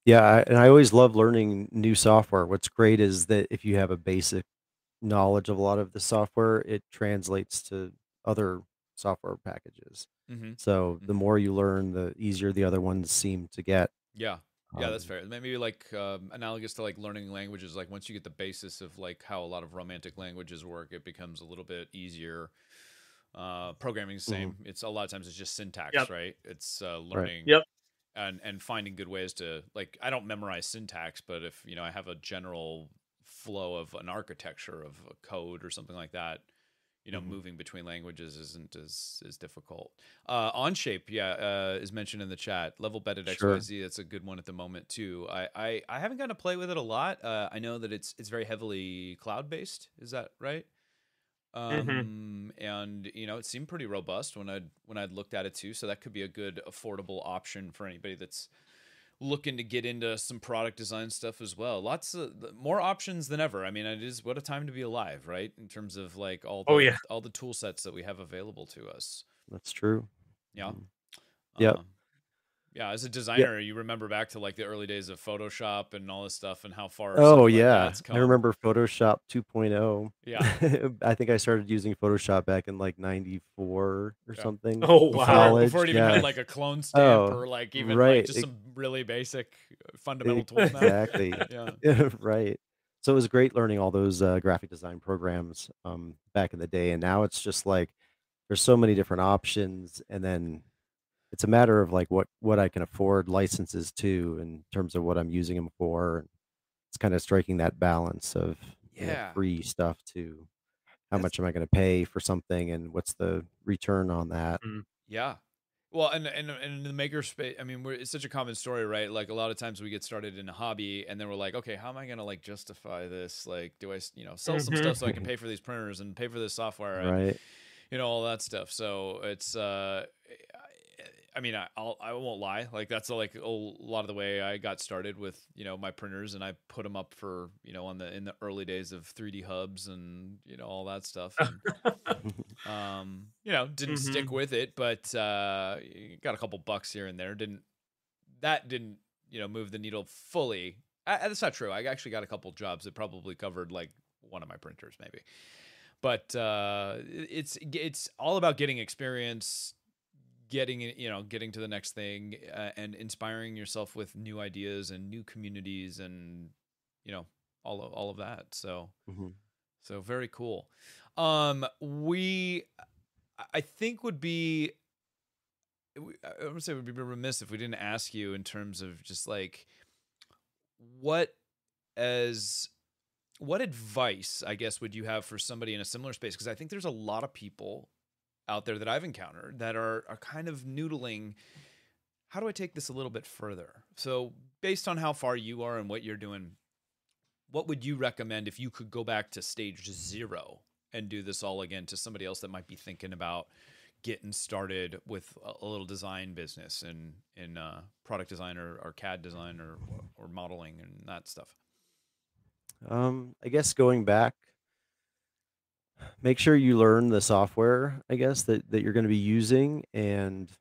Yeah, and I always love learning new software. What's great is that if you have a basic knowledge of a lot of the software, it translates to other software packages. mhm. So the Mhm. more you learn, the easier the other ones seem to get. Yeah, yeah, that's Um, fair. Maybe like um, analogous to like learning languages. Like once you get the basis of like how a lot of romantic languages work, it becomes a little bit easier. Uh, programming's the same. It's a lot of times it's just syntax, Yep. right? It's uh, learning. Yep. and and finding good ways to like i don't memorize syntax but if you know i have a general flow of an architecture of a code or something like that you know Mhm. moving between languages isn't as as difficult. Uh onshape yeah uh is mentioned in the chat. Level bedded Sure. xyz that's a good one at the moment too. I i, I haven't gotten to play with it a lot. Uh i know that it's it's very heavily cloud based is that right? Um Mhm. and you know it seemed pretty robust when i'd when i'd looked at it too. So that could be a good affordable option for anybody that's looking to get into some product design stuff as well lots of more options than ever i mean it is what a time to be alive right in terms of like all the Oh, yeah. all the tool sets that we have available to us That's true. yeah Mhm. Yep. Um, yeah as a designer you remember back to like the early days of photoshop and all this stuff and how far stuff Oh like yeah, that's I remember Photoshop 2.0. yeah I think I started using Photoshop back in like 94 or Yeah. something. Oh, wow. college, before it even yeah. had like a clone stamp Oh, or like even like just Ex- some really basic uh, fundamental tools now. Exactly. Yeah. right. So it was great learning all those uh, graphic design programs um, back in the day, and now it's just like there's so many different options, and then it's a matter of like what what I can afford licenses to in terms of what I'm using them for. And it's kind of striking that balance of you know, Yeah. free stuff to how That's- much am I going to pay for something, and what's the return on that. Yeah. Well, and and and in the maker space, I mean, we're, it's such a common story, right? Like a lot of times we get started in a hobby, and then we're like, okay, how am I gonna like justify this? Like, do I, you know, sell some Mhm. stuff so I can pay for these printers and pay for this software, and Right. you know, all that stuff. So it's, uh, I mean, I, I'll, I won't lie. Like that's like a lot of the way I got started with, you know, my printers and I put them up for, you know, on the, in the early days of 3D hubs and, you know, all that stuff. And, um, you know, didn't stick Mhm. with it, but, uh, got a couple bucks here and there. Didn't, that didn't you know move the needle fully. Uh, that's not true. I actually got a couple jobs that probably covered like one of my printers, maybe. But uh, it's it's all about getting experience, getting you know getting to the next thing, uh, and inspiring yourself with new ideas and new communities, and you know all of all of that. So hmm so very cool. Um, we, I think, would be. we- I would say we'd be remiss if we didn't ask you in terms of just like what as what advice I guess would you have for somebody in a similar space? Because I think there's a lot of people out there that I've encountered that are are kind of noodling. How do I take this a little bit further? So based on how far you are and what you're doing, what would you recommend if you could go back to stage zero and do this all again to somebody else that might be thinking about getting started with a, little design business and in uh, product design or, or CAD design or or modeling and that stuff? Um, I guess going back, make sure you learn the software, I guess, that, that you're going to be using and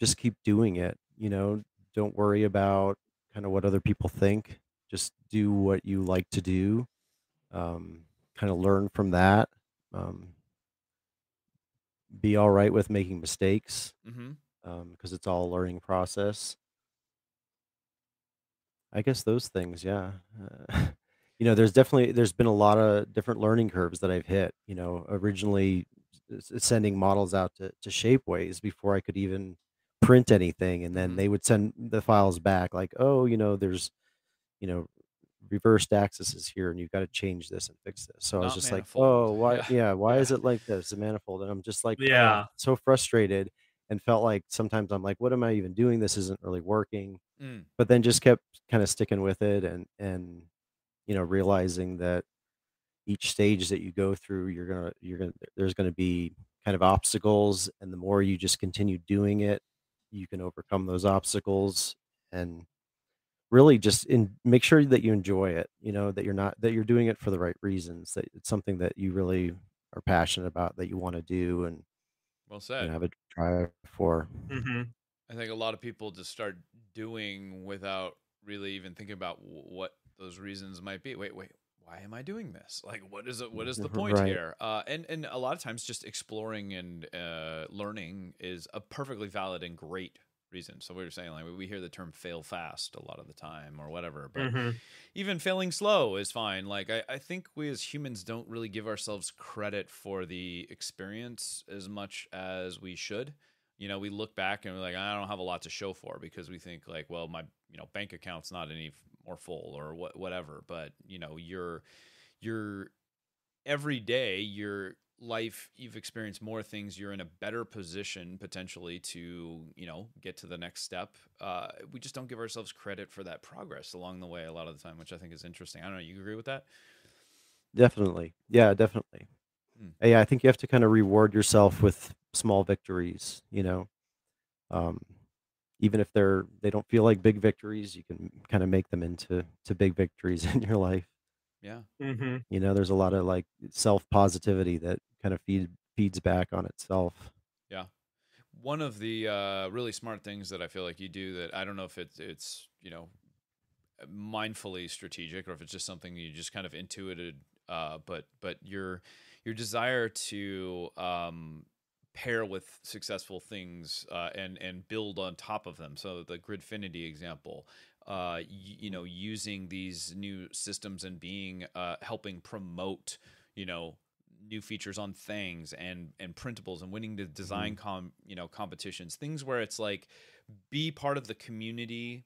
just keep doing it. You know, don't worry about kind of what other people think. Just do what you like to do. Um, kind of learn from that. Um, be all right with making mistakes Mm-hmm. um, because it's all a learning process. I guess those things, yeah. Uh, you know, there's definitely there's been a lot of different learning curves that I've hit. You know, originally sending models out to to Shapeways before I could even print anything, and then Mhm. they would send the files back like, oh, you know, there's you know reversed axis is here and you've got to change this and fix this so i was Not just like manifold. oh why Yeah. yeah why is it like this the manifold and i'm just like "Ah," Yeah. so frustrated and felt like sometimes i'm like what am i even doing this isn't really working Mm. but then just kept kind of sticking with it and and you know realizing that each stage that you go through you're gonna you're gonna there's gonna be kind of obstacles and the more you just continue doing it you can overcome those obstacles and really just in make sure that you enjoy it you know that you're not that you're doing it for the right reasons that it's something that you really are passionate about that you want to do and Well you said. know, have a drive for hmm I think a lot of people just start doing without really even thinking about what those reasons might be. Wait, wait, why am I doing this? Like, what is it? What is the point Right. here? Uh, and and a lot of times, just exploring and uh, learning is a perfectly valid and great reason. So we were saying, like, we hear the term "fail fast" a lot of the time, or whatever, but hmm even failing slow is fine. Like I, I think we as humans don't really give ourselves credit for the experience as much as we should. You know, we look back and we're like, I don't have a lot to show for because we think like, well, my you know bank account's not any more full or what whatever. But you know, your your every day, your life, you've experienced more things. You're in a better position potentially to you know get to the next step. Uh, we just don't give ourselves credit for that progress along the way a lot of the time, which I think is interesting. I don't know. You agree with that? Definitely. Yeah, definitely. Hmm. Yeah, I think you have to kind of reward yourself with small victories, you know. Um, even if they're they don't feel like big victories, you can kind of make them into to big victories in your life. Yeah. hmm You know, there's a lot of like self-positivity that kind of feed feeds back on itself. Yeah. One of the uh, really smart things that I feel like you do that I don't know if it's it's you know mindfully strategic or if it's just something you just kind of intuited, uh, but but your your desire to um, pair with successful things uh, and and build on top of them. So the Gridfinity example, uh, y- you know, using these new systems and being uh, helping promote, you know, new features on things and and printables and winning the design com you know competitions. Things where it's like be part of the community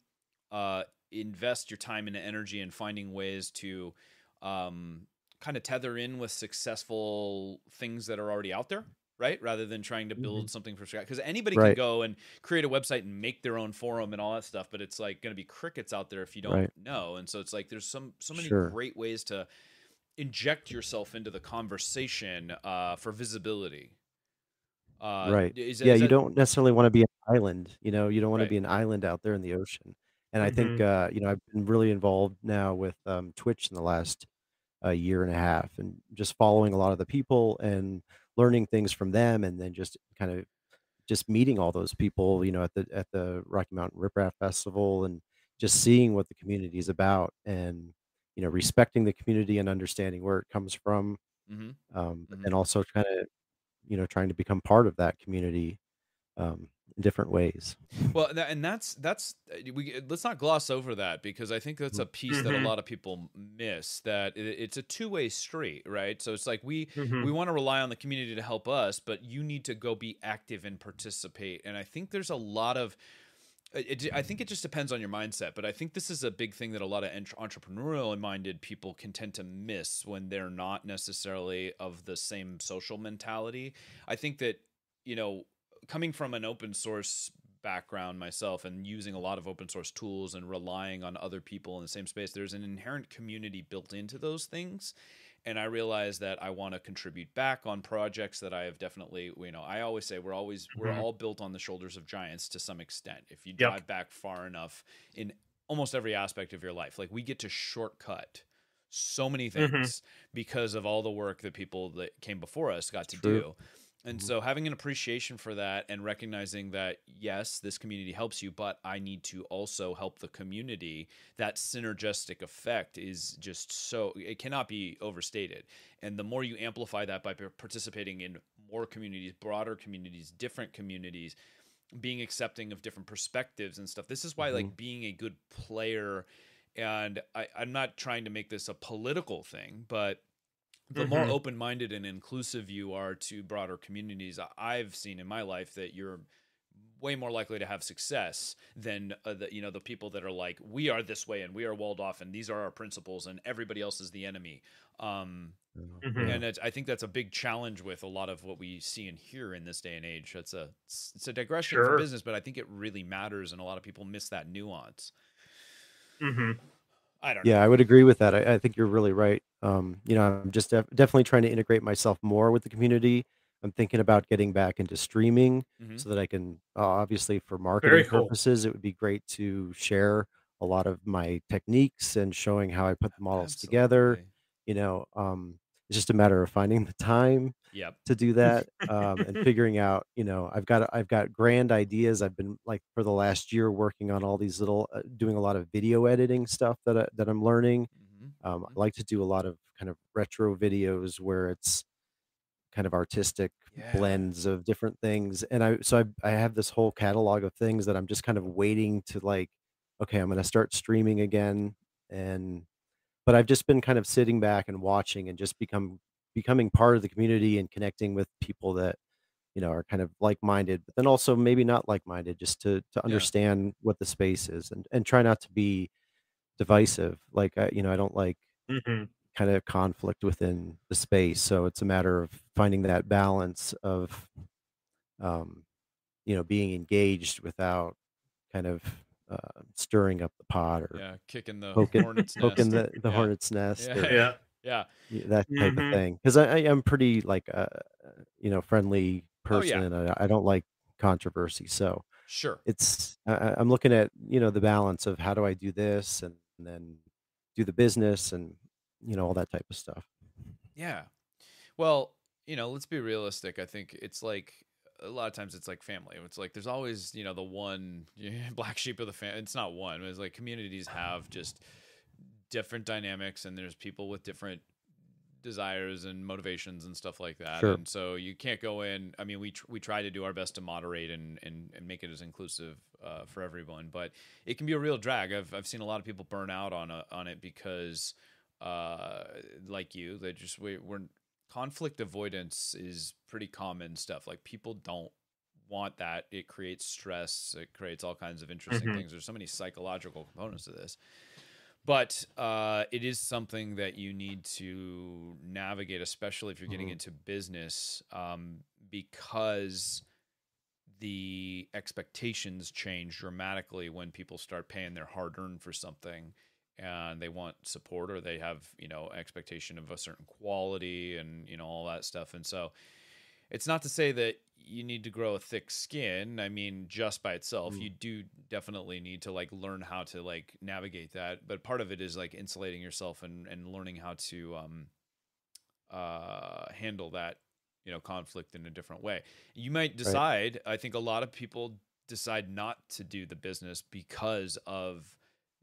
uh invest your time and energy in finding ways to um kind of tether in with successful things that are already out there right rather than trying to build something from scratch because anybody can go and create a website and make their own forum and all that stuff but it's like going to be crickets out there if you don't Right. know and so it's like there's some so many Sure. great ways to inject yourself into the conversation uh, for visibility. Uh, Right. Is, Yeah, is you that, don't necessarily want to be an island, you know, you don't want to be an island out there in the ocean. And I think Mhm. uh, you know, I've been really involved now with um Twitch in the last uh, year and a half and just following a lot of the people and learning things from them and then just kind of just meeting all those people, you know, at the at the Rocky Mountain Rep Rap Festival and just seeing what the community is about and you know respecting the community and understanding where it comes from hmm um, but hmm then also kind of you know trying to become part of that community um, different ways Well, tha- and that's that's uh, we let's not gloss over that because I think that's a piece that a Mhm. lot of people miss. That it, it's a two way street, right? So it's like we Mhm. we want to rely on the community to help us, but you need to go be active and participate. And I think there's a lot of it, it- I think it just depends on your mindset, but I think this is a big thing that a lot of entre- entrepreneurial minded people can tend to miss when they're not necessarily of the same social mentality. I think that, you know, coming from an open source background myself and using a lot of open source tools and relying on other people in the same space, there's an inherent community built into those things and I realized that I want to contribute back on projects that I have definitely, you know, I always say we're always we're Mhm. all built on the shoulders of giants to some extent. If you Yep. drive back far enough in almost every aspect of your life, like we get to shortcut so many Mhm. things because of all the work that people that came before us got to True. do. And Mhm. so having an appreciation for that and recognizing that yes, this community helps you, but I need to also help the community. That synergistic effect is just so it cannot be overstated. And the more you amplify that by participating in more communities, broader communities, different communities, being accepting of different perspectives and stuff. This is why Mhm. like being a good player and I, I'm not trying to make this a political thing, but the more Mhm. open-minded and inclusive you are to broader communities i've seen in my life that you're way more likely to have success than uh, the you know the people that are like we are this way and we are walled off and these are our principles and everybody else is the enemy um. Mhm. and it's, i think that's a big challenge with a lot of what we see and hear in this day and age it's a it's, a digression Sure. for business but i think it really matters and a lot of people miss that nuance Mhm. i don't know Yeah, I would agree with that. I, I think you're really right. Um, you know, I'm just def- definitely trying to integrate myself more with the community. I'm thinking about getting back into streaming Mhm. so that I can, uh, obviously, for marketing cool. purposes, it would be great to share a lot of my techniques and showing how I put the models together. You know, um, it's just a matter of finding the time yep to do that um, and figuring out you know i've got i've got grand ideas i've been like for the last year working on all these little uh, doing a lot of video editing stuff that I, that i'm learning. Um, i like to do a lot of kind of retro videos where it's kind of artistic Yeah. blends of different things and i so I, I have this whole catalog of things that i'm just kind of waiting to like okay i'm going to start streaming again and but i've just been kind of sitting back and watching and just become becoming part of the community and connecting with people that you know are kind of like-minded but then also maybe not like-minded just to to understand what the space is and and try not to be divisive like I, you know i don't like Mhm. kind of conflict within the space so it's a matter of finding that balance of um you know being engaged without kind of uh, stirring up the pot or yeah kicking the poking, hornet's poking nest the, the Yeah. hornet's nest Yeah. or Yeah. yeah that type Mhm. of thing because I, I am pretty like a you know friendly person, Oh, yeah. person and I, I don't like controversy so sure it's I, I- i'm looking at you know the balance of how do i do this and, then do the business and you know all that type of stuff Yeah. Well, you know, let's be realistic. I think it's like a lot of times it's like family. It's like there's always, you know, the one black sheep of the family. It's not one. It's like communities have just different dynamics and there's people with different desires and motivations and stuff like that. Sure. And so you can't go in. I mean, we tr- we try to do our best to moderate and and, and make it as inclusive uh, for everyone, but it can be a real drag. I've I've seen a lot of people burn out on a, on it because uh like you they just we, we're conflict avoidance is pretty common stuff like people don't want that it creates stress it creates all kinds of interesting Mhm. things there's so many psychological components to this but uh, it is something that you need to navigate especially if you're getting Mhm. into business um, because the expectations change dramatically when people start paying their hard earned for something and they want support or they have you know expectation of a certain quality and you know all that stuff and so it's not to say that you need to grow a thick skin i mean just by itself Mm. you do definitely need to like learn how to like navigate that but part of it is like insulating yourself and and learning how to um uh handle that you know conflict in a different way. You might Right. decide. I think a lot of people decide not to do the business because of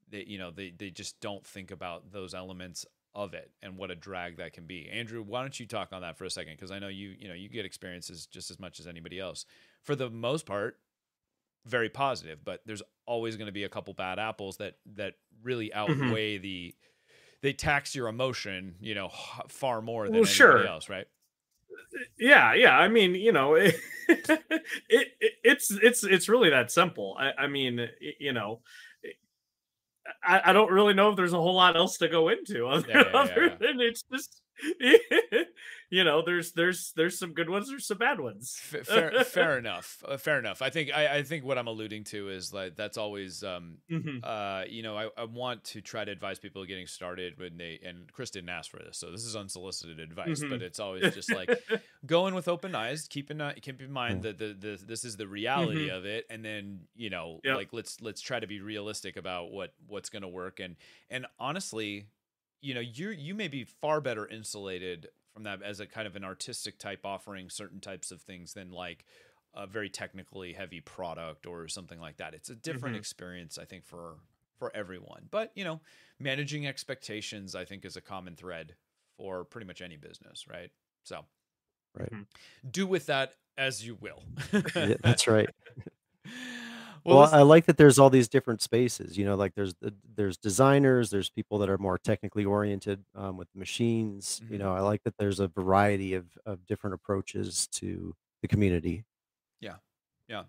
they you know they they just don't think about those elements of it and what a drag that can be. Andrew, why don't you talk on that for a second because I know you you know you get experiences just as much as anybody else. For the most part, very positive, but there's always going to be a couple bad apples that that really Mhm. outweigh the they tax your emotion, you know, far more than Well, anybody sure. else, right? yeah yeah i mean you know it, it, it's it's it's really that simple i, I mean you know I, I don't really know if there's a whole lot else to go into other, Yeah, yeah, yeah, other than it's just you know there's there's there's some good ones there's some bad ones fair, fair enough. Uh, fair enough. I think I, I think what I'm alluding to is like that's always um Mhm. uh you know I, I want to try to advise people getting started when they and Chris didn't ask for this so this is unsolicited advice but Mhm. it's always just like go in with open eyes keep in keep in mind that the, the this is the reality of it and then you know Yep. like let's let's try to be realistic about what what's going to work and and honestly you know you you may be far better insulated from that as a kind of an artistic type offering certain types of things than like a very technically heavy product or something like that it's a different Mhm. experience i think for for everyone but you know managing expectations i think is a common thread for pretty much any business right so Right. Mhm. do with that as you will Yeah, that's right. well, Well, I like that there's all these different spaces. You know, like there's there's designers, there's people that are more technically oriented um, with machines. You Mhm. know, I like that there's a variety of of different approaches to the community. Yeah. Yeah.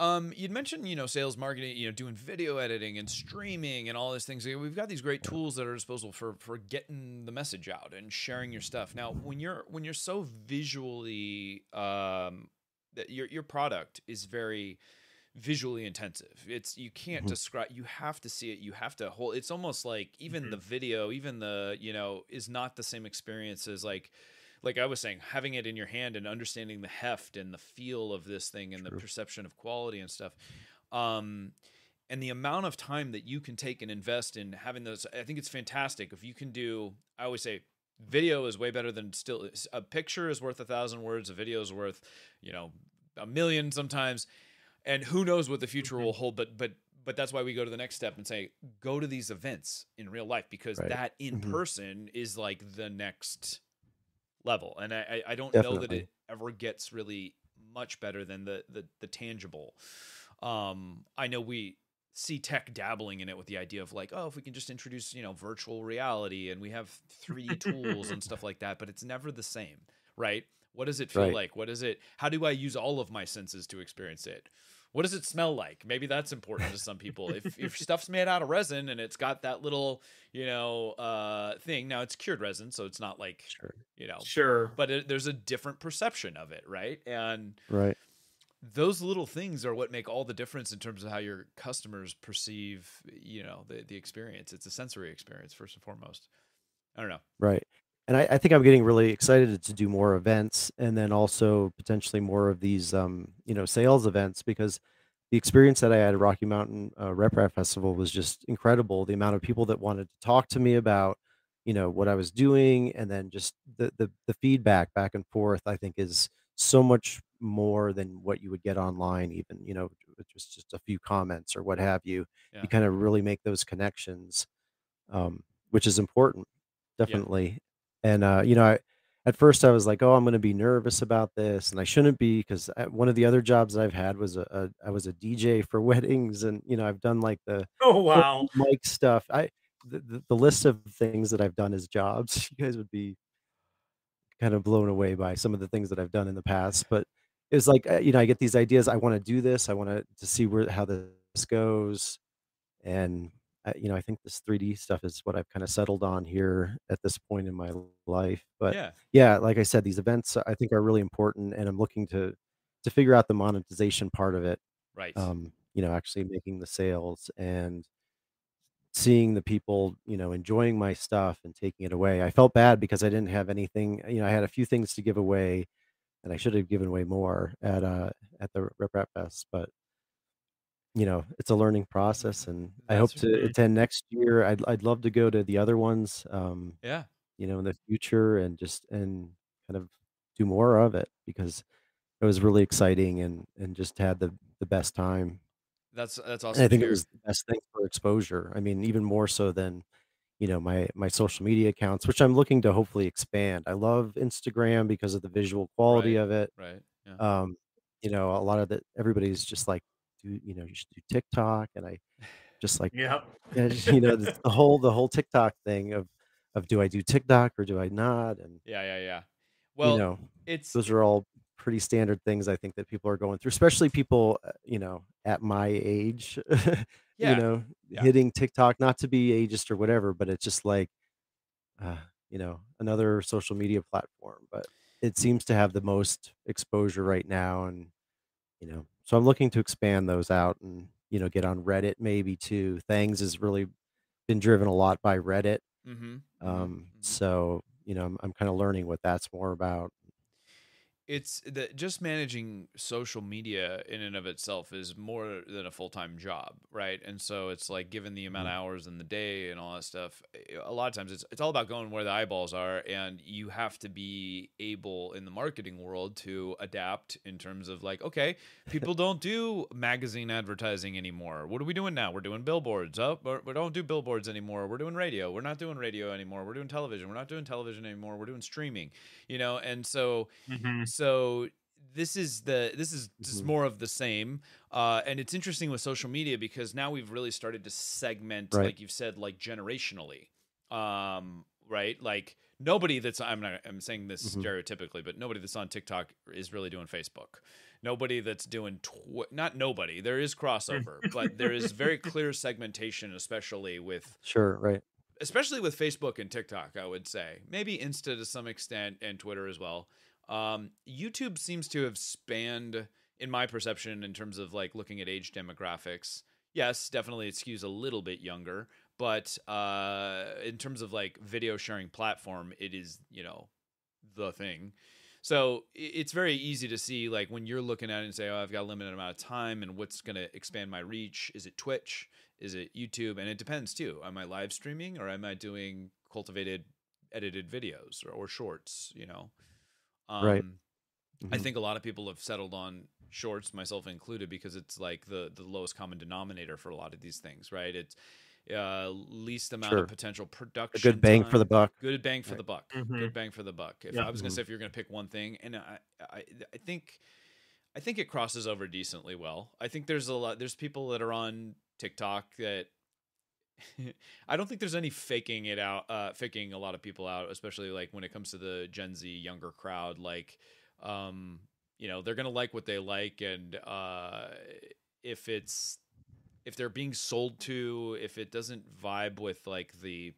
Um, you'd mentioned, you know, sales marketing, you know, doing video editing and streaming and all these things. We've got these great tools at our disposal for for getting the message out and sharing your stuff. Now, when you're when you're so visually um that your your product is very visually intensive. It's you can't Mhm. describe you have to see it. You have to hold it's almost like even Mhm. the video, even the, you know, is not the same experience as like like I was saying, having it in your hand and understanding the heft and the feel of this thing and the perception of quality and stuff. Um, and the amount of time that you can take and invest in having those, I think it's fantastic. If you can do, I always say, video is way better than still. A picture is worth a thousand words. A video is worth, you know, a million sometimes. And who knows what the future Mhm. will hold? But but but that's why we go to the next step and say, go to these events in real life because Right. that in Mhm. person is like the next level and i I- don't know that it ever gets really much better than the the, the tangible um i know we see tech dabbling in it with the idea of like oh if we can just introduce you know virtual reality and we have 3d tools and stuff like that but it's never the same right what does it feel Right. like what is it how do i use all of my senses to experience it what does it smell like? Maybe that's important to some people. If, if stuff's made out of resin and it's got that little you know uh thing now it's cured resin so it's not like Sure. you know sure. but it, there's a different perception of it right? And Right. those little things are what make all the difference in terms of how your customers perceive you know the, the experience. It's a sensory experience first and foremost. I don't know. Right. And I, I think I'm getting really excited to do more events and then also potentially more of these, um, you know, sales events because the experience that I had at Rocky Mountain uh, Rep Rap Festival was just incredible. The amount of people that wanted to talk to me about, you know, what I was doing and then just the, the, the feedback back and forth, I think is so much more than what you would get online, even, you know, just, just a few comments or what have you. Yeah. You kind of really make those connections, um, which is important, Yeah. And uh, you know, I, at first I was like, "Oh, I'm going to be nervous about this," and I shouldn't be because one of the other jobs I've had was a, a I was a DJ for weddings, and you know, I've done like the oh wow mic stuff. I the, the, the list of things that I've done as jobs, you guys would be kind of blown away by some of the things that I've done in the past. But it's like uh, you know, I get these ideas. I want to do this. I want to to see where how this goes, and I, you know, I think this 3D stuff is what I've kind of settled on here at this point in my life. But yeah yeah, like I said, these events I think are really important, and I'm looking to to figure out the monetization part of it. right Um, you know, actually making the sales and seeing the people, you know, enjoying my stuff and taking it away. I felt bad because I didn't have anything. You know, I had a few things to give away, and I should have given away more at uh at the Rep Rap Fest, but you know, it's a learning process, and I hope That's to attend next year. I'd I'd love to go to the other ones, um, yeah you know, in the future, and just and kind of do more of it because it was really exciting and and just had the the best time. That's that's And awesome I to think it hear. was the best thing for exposure. I mean, even more so than you know my my social media accounts, which I'm looking to hopefully expand. I love Instagram because of the visual quality Right. of it. Right. Yeah. Um, you know, a lot of the everybody's just like, do you know, you should do TikTok, and I just like, Yeah. yeah, you know, the, the whole the whole TikTok thing of of do I do TikTok or do I not? And Yeah. Yeah. Yeah. Well, you know, it's those are all pretty standard things I think that people are going through, especially people, uh, you know, at my age, you know, Yeah. hitting TikTok, not to be ageist or whatever, but it's just like, uh, you know, another social media platform, but it seems to have the most exposure right now. And, you know, so I'm looking to expand those out and, you know, get on Reddit maybe too. Thangs has really been driven a lot by Reddit. Mm-hmm. Mm-hmm. Um, mm-hmm. so, you know, I'm, I'm kind of learning what that's more about. It's that just managing social media in and of itself is more than a full-time job right? And so it's like given the amount of Mhm. hours in the day and all that stuff eh, a lot of times it's, it's all about going where the eyeballs are and you have to be able in the marketing world to adapt in terms of like okay people don't do magazine advertising anymore. What are we doing now? We're doing billboards. Oh we don't do billboards anymore. We're doing radio. We're not doing radio anymore. We're doing television. We're not doing television anymore. We're doing streaming you know? And so Mhm. So this is the this is just Mhm. more of the same uh, and it's interesting with social media because now we've really started to segment Right. like you've said like generationally um, right like nobody that's i'm not i'm saying this Mhm. stereotypically but nobody that's on tiktok is really doing facebook nobody that's doing tw- not nobody there is crossover but there is very clear segmentation especially with Sure. Right. especially with Facebook and TikTok, I would say. Maybe Insta to some extent and Twitter as well. Um, YouTube seems to have spanned, in my perception, in terms of like looking at age demographics. Yes, definitely it skews a little bit younger, but uh, in terms of like video sharing platform, it is, you know, the thing. So it's very easy to see like when you're looking at it and say, oh, I've got a limited amount of time and what's going to expand my reach? Is it Twitch? Is it YouTube? And it depends too. Am I live streaming or am I doing cultivated, edited videos or, or shorts? You know, um, Right. I Mhm. think a lot of people have settled on shorts, myself included, because it's like the the lowest common denominator for a lot of these things, right? It's uh, least amount Sure. of potential A production. good bang for the buck. Good bang for Right. the buck. Mhm. Good bang for the buck. If Yeah. I was gonna Mhm. say if you're gonna pick one thing, and I, I, I think, I think it crosses over decently well. I think there's a lot. There's people that are on TikTok that. I don't think there's any faking it out, uh, faking a lot of people out, especially like when it comes to the Gen Z younger crowd. Like, um, you know, they're gonna like what they like, and uh, if it's if they're being sold to, if it doesn't vibe with like the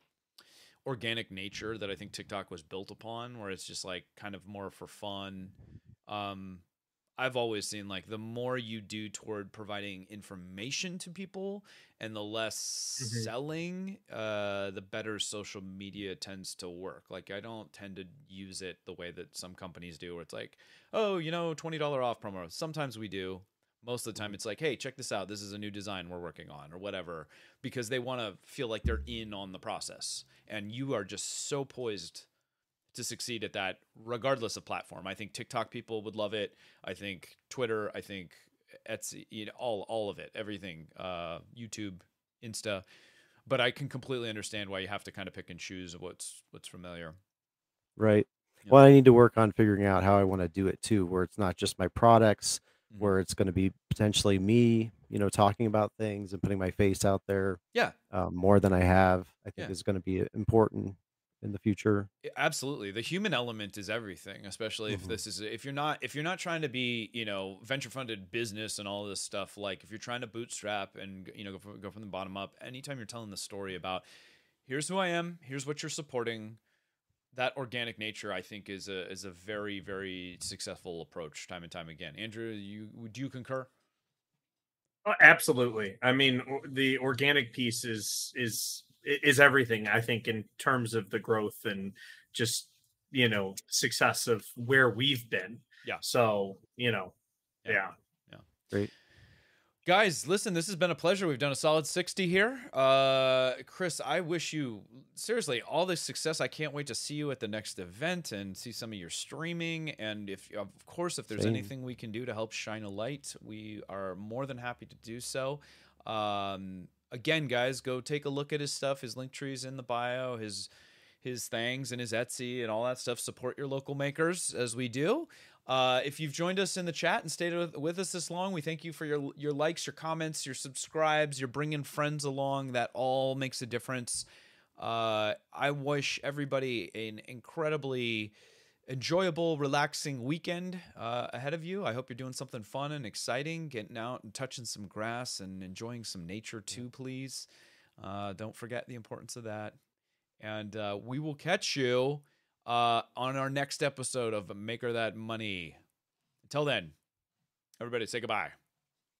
organic nature that I think TikTok was built upon, where it's just like kind of more for fun. Um, I've always seen like the more you do toward providing information to people and the less Mhm. selling, uh, the better social media tends to work. Like I don't tend to use it the way that some companies do, where it's like, oh, you know, twenty dollar off promo. Sometimes we do. Most of the time, it's like, hey, check this out. This is a new design we're working on, or whatever, because they want to feel like they're in on the process. And you are just so poised to succeed at that, regardless of platform. I think TikTok people would love it. I think Twitter. I think Etsy. You know, all all of it, everything. Uh, YouTube, Insta. But I can completely understand why you have to kind of pick and choose what's what's familiar. Right. Well, I need to work on figuring out how I want to do it too, where it's not just my products, Mhm. where it's going to be potentially me, you know, talking about things and putting my face out there Yeah, um, more than I have. I think Yeah. is going to be important in the future. Absolutely the human element is everything especially if Mhm. this is if you're not if you're not trying to be you know venture funded business and all this stuff like if you're trying to bootstrap and you know go from, go from the bottom up anytime you're telling the story about here's who i am here's what you're supporting that organic nature i think is a is a very very successful approach time and time again andrew you would you concur Oh, absolutely. I mean, the organic piece is is is everything. I think in terms of the growth and just you know success of where we've been. Yeah. So you know, Yeah. yeah. Great. Guys, listen, this has been a pleasure. We've done a solid 60 here. Uh, Chris, I wish you seriously all this success. I can't wait to see you at the next event and see some of your streaming. And if, of course, if there's Same. anything we can do to help shine a light, we are more than happy to do so. Um, again, guys, go take a look at his stuff. His link trees in the bio, his his Thangs and his Etsy and all that stuff. Support your local makers as we do. Uh, if you've joined us in the chat and stayed with, with us this long, we thank you for your your likes, your comments, your subscribes, your bringing friends along. That all makes a difference. Uh, I wish everybody an incredibly enjoyable, relaxing weekend uh, ahead of you. I hope you're doing something fun and exciting, getting out and touching some grass and enjoying some nature too, please. Uh, don't forget the importance of that. And uh, we will catch you uh, on our next episode of Maker That Money. Until then, everybody say goodbye.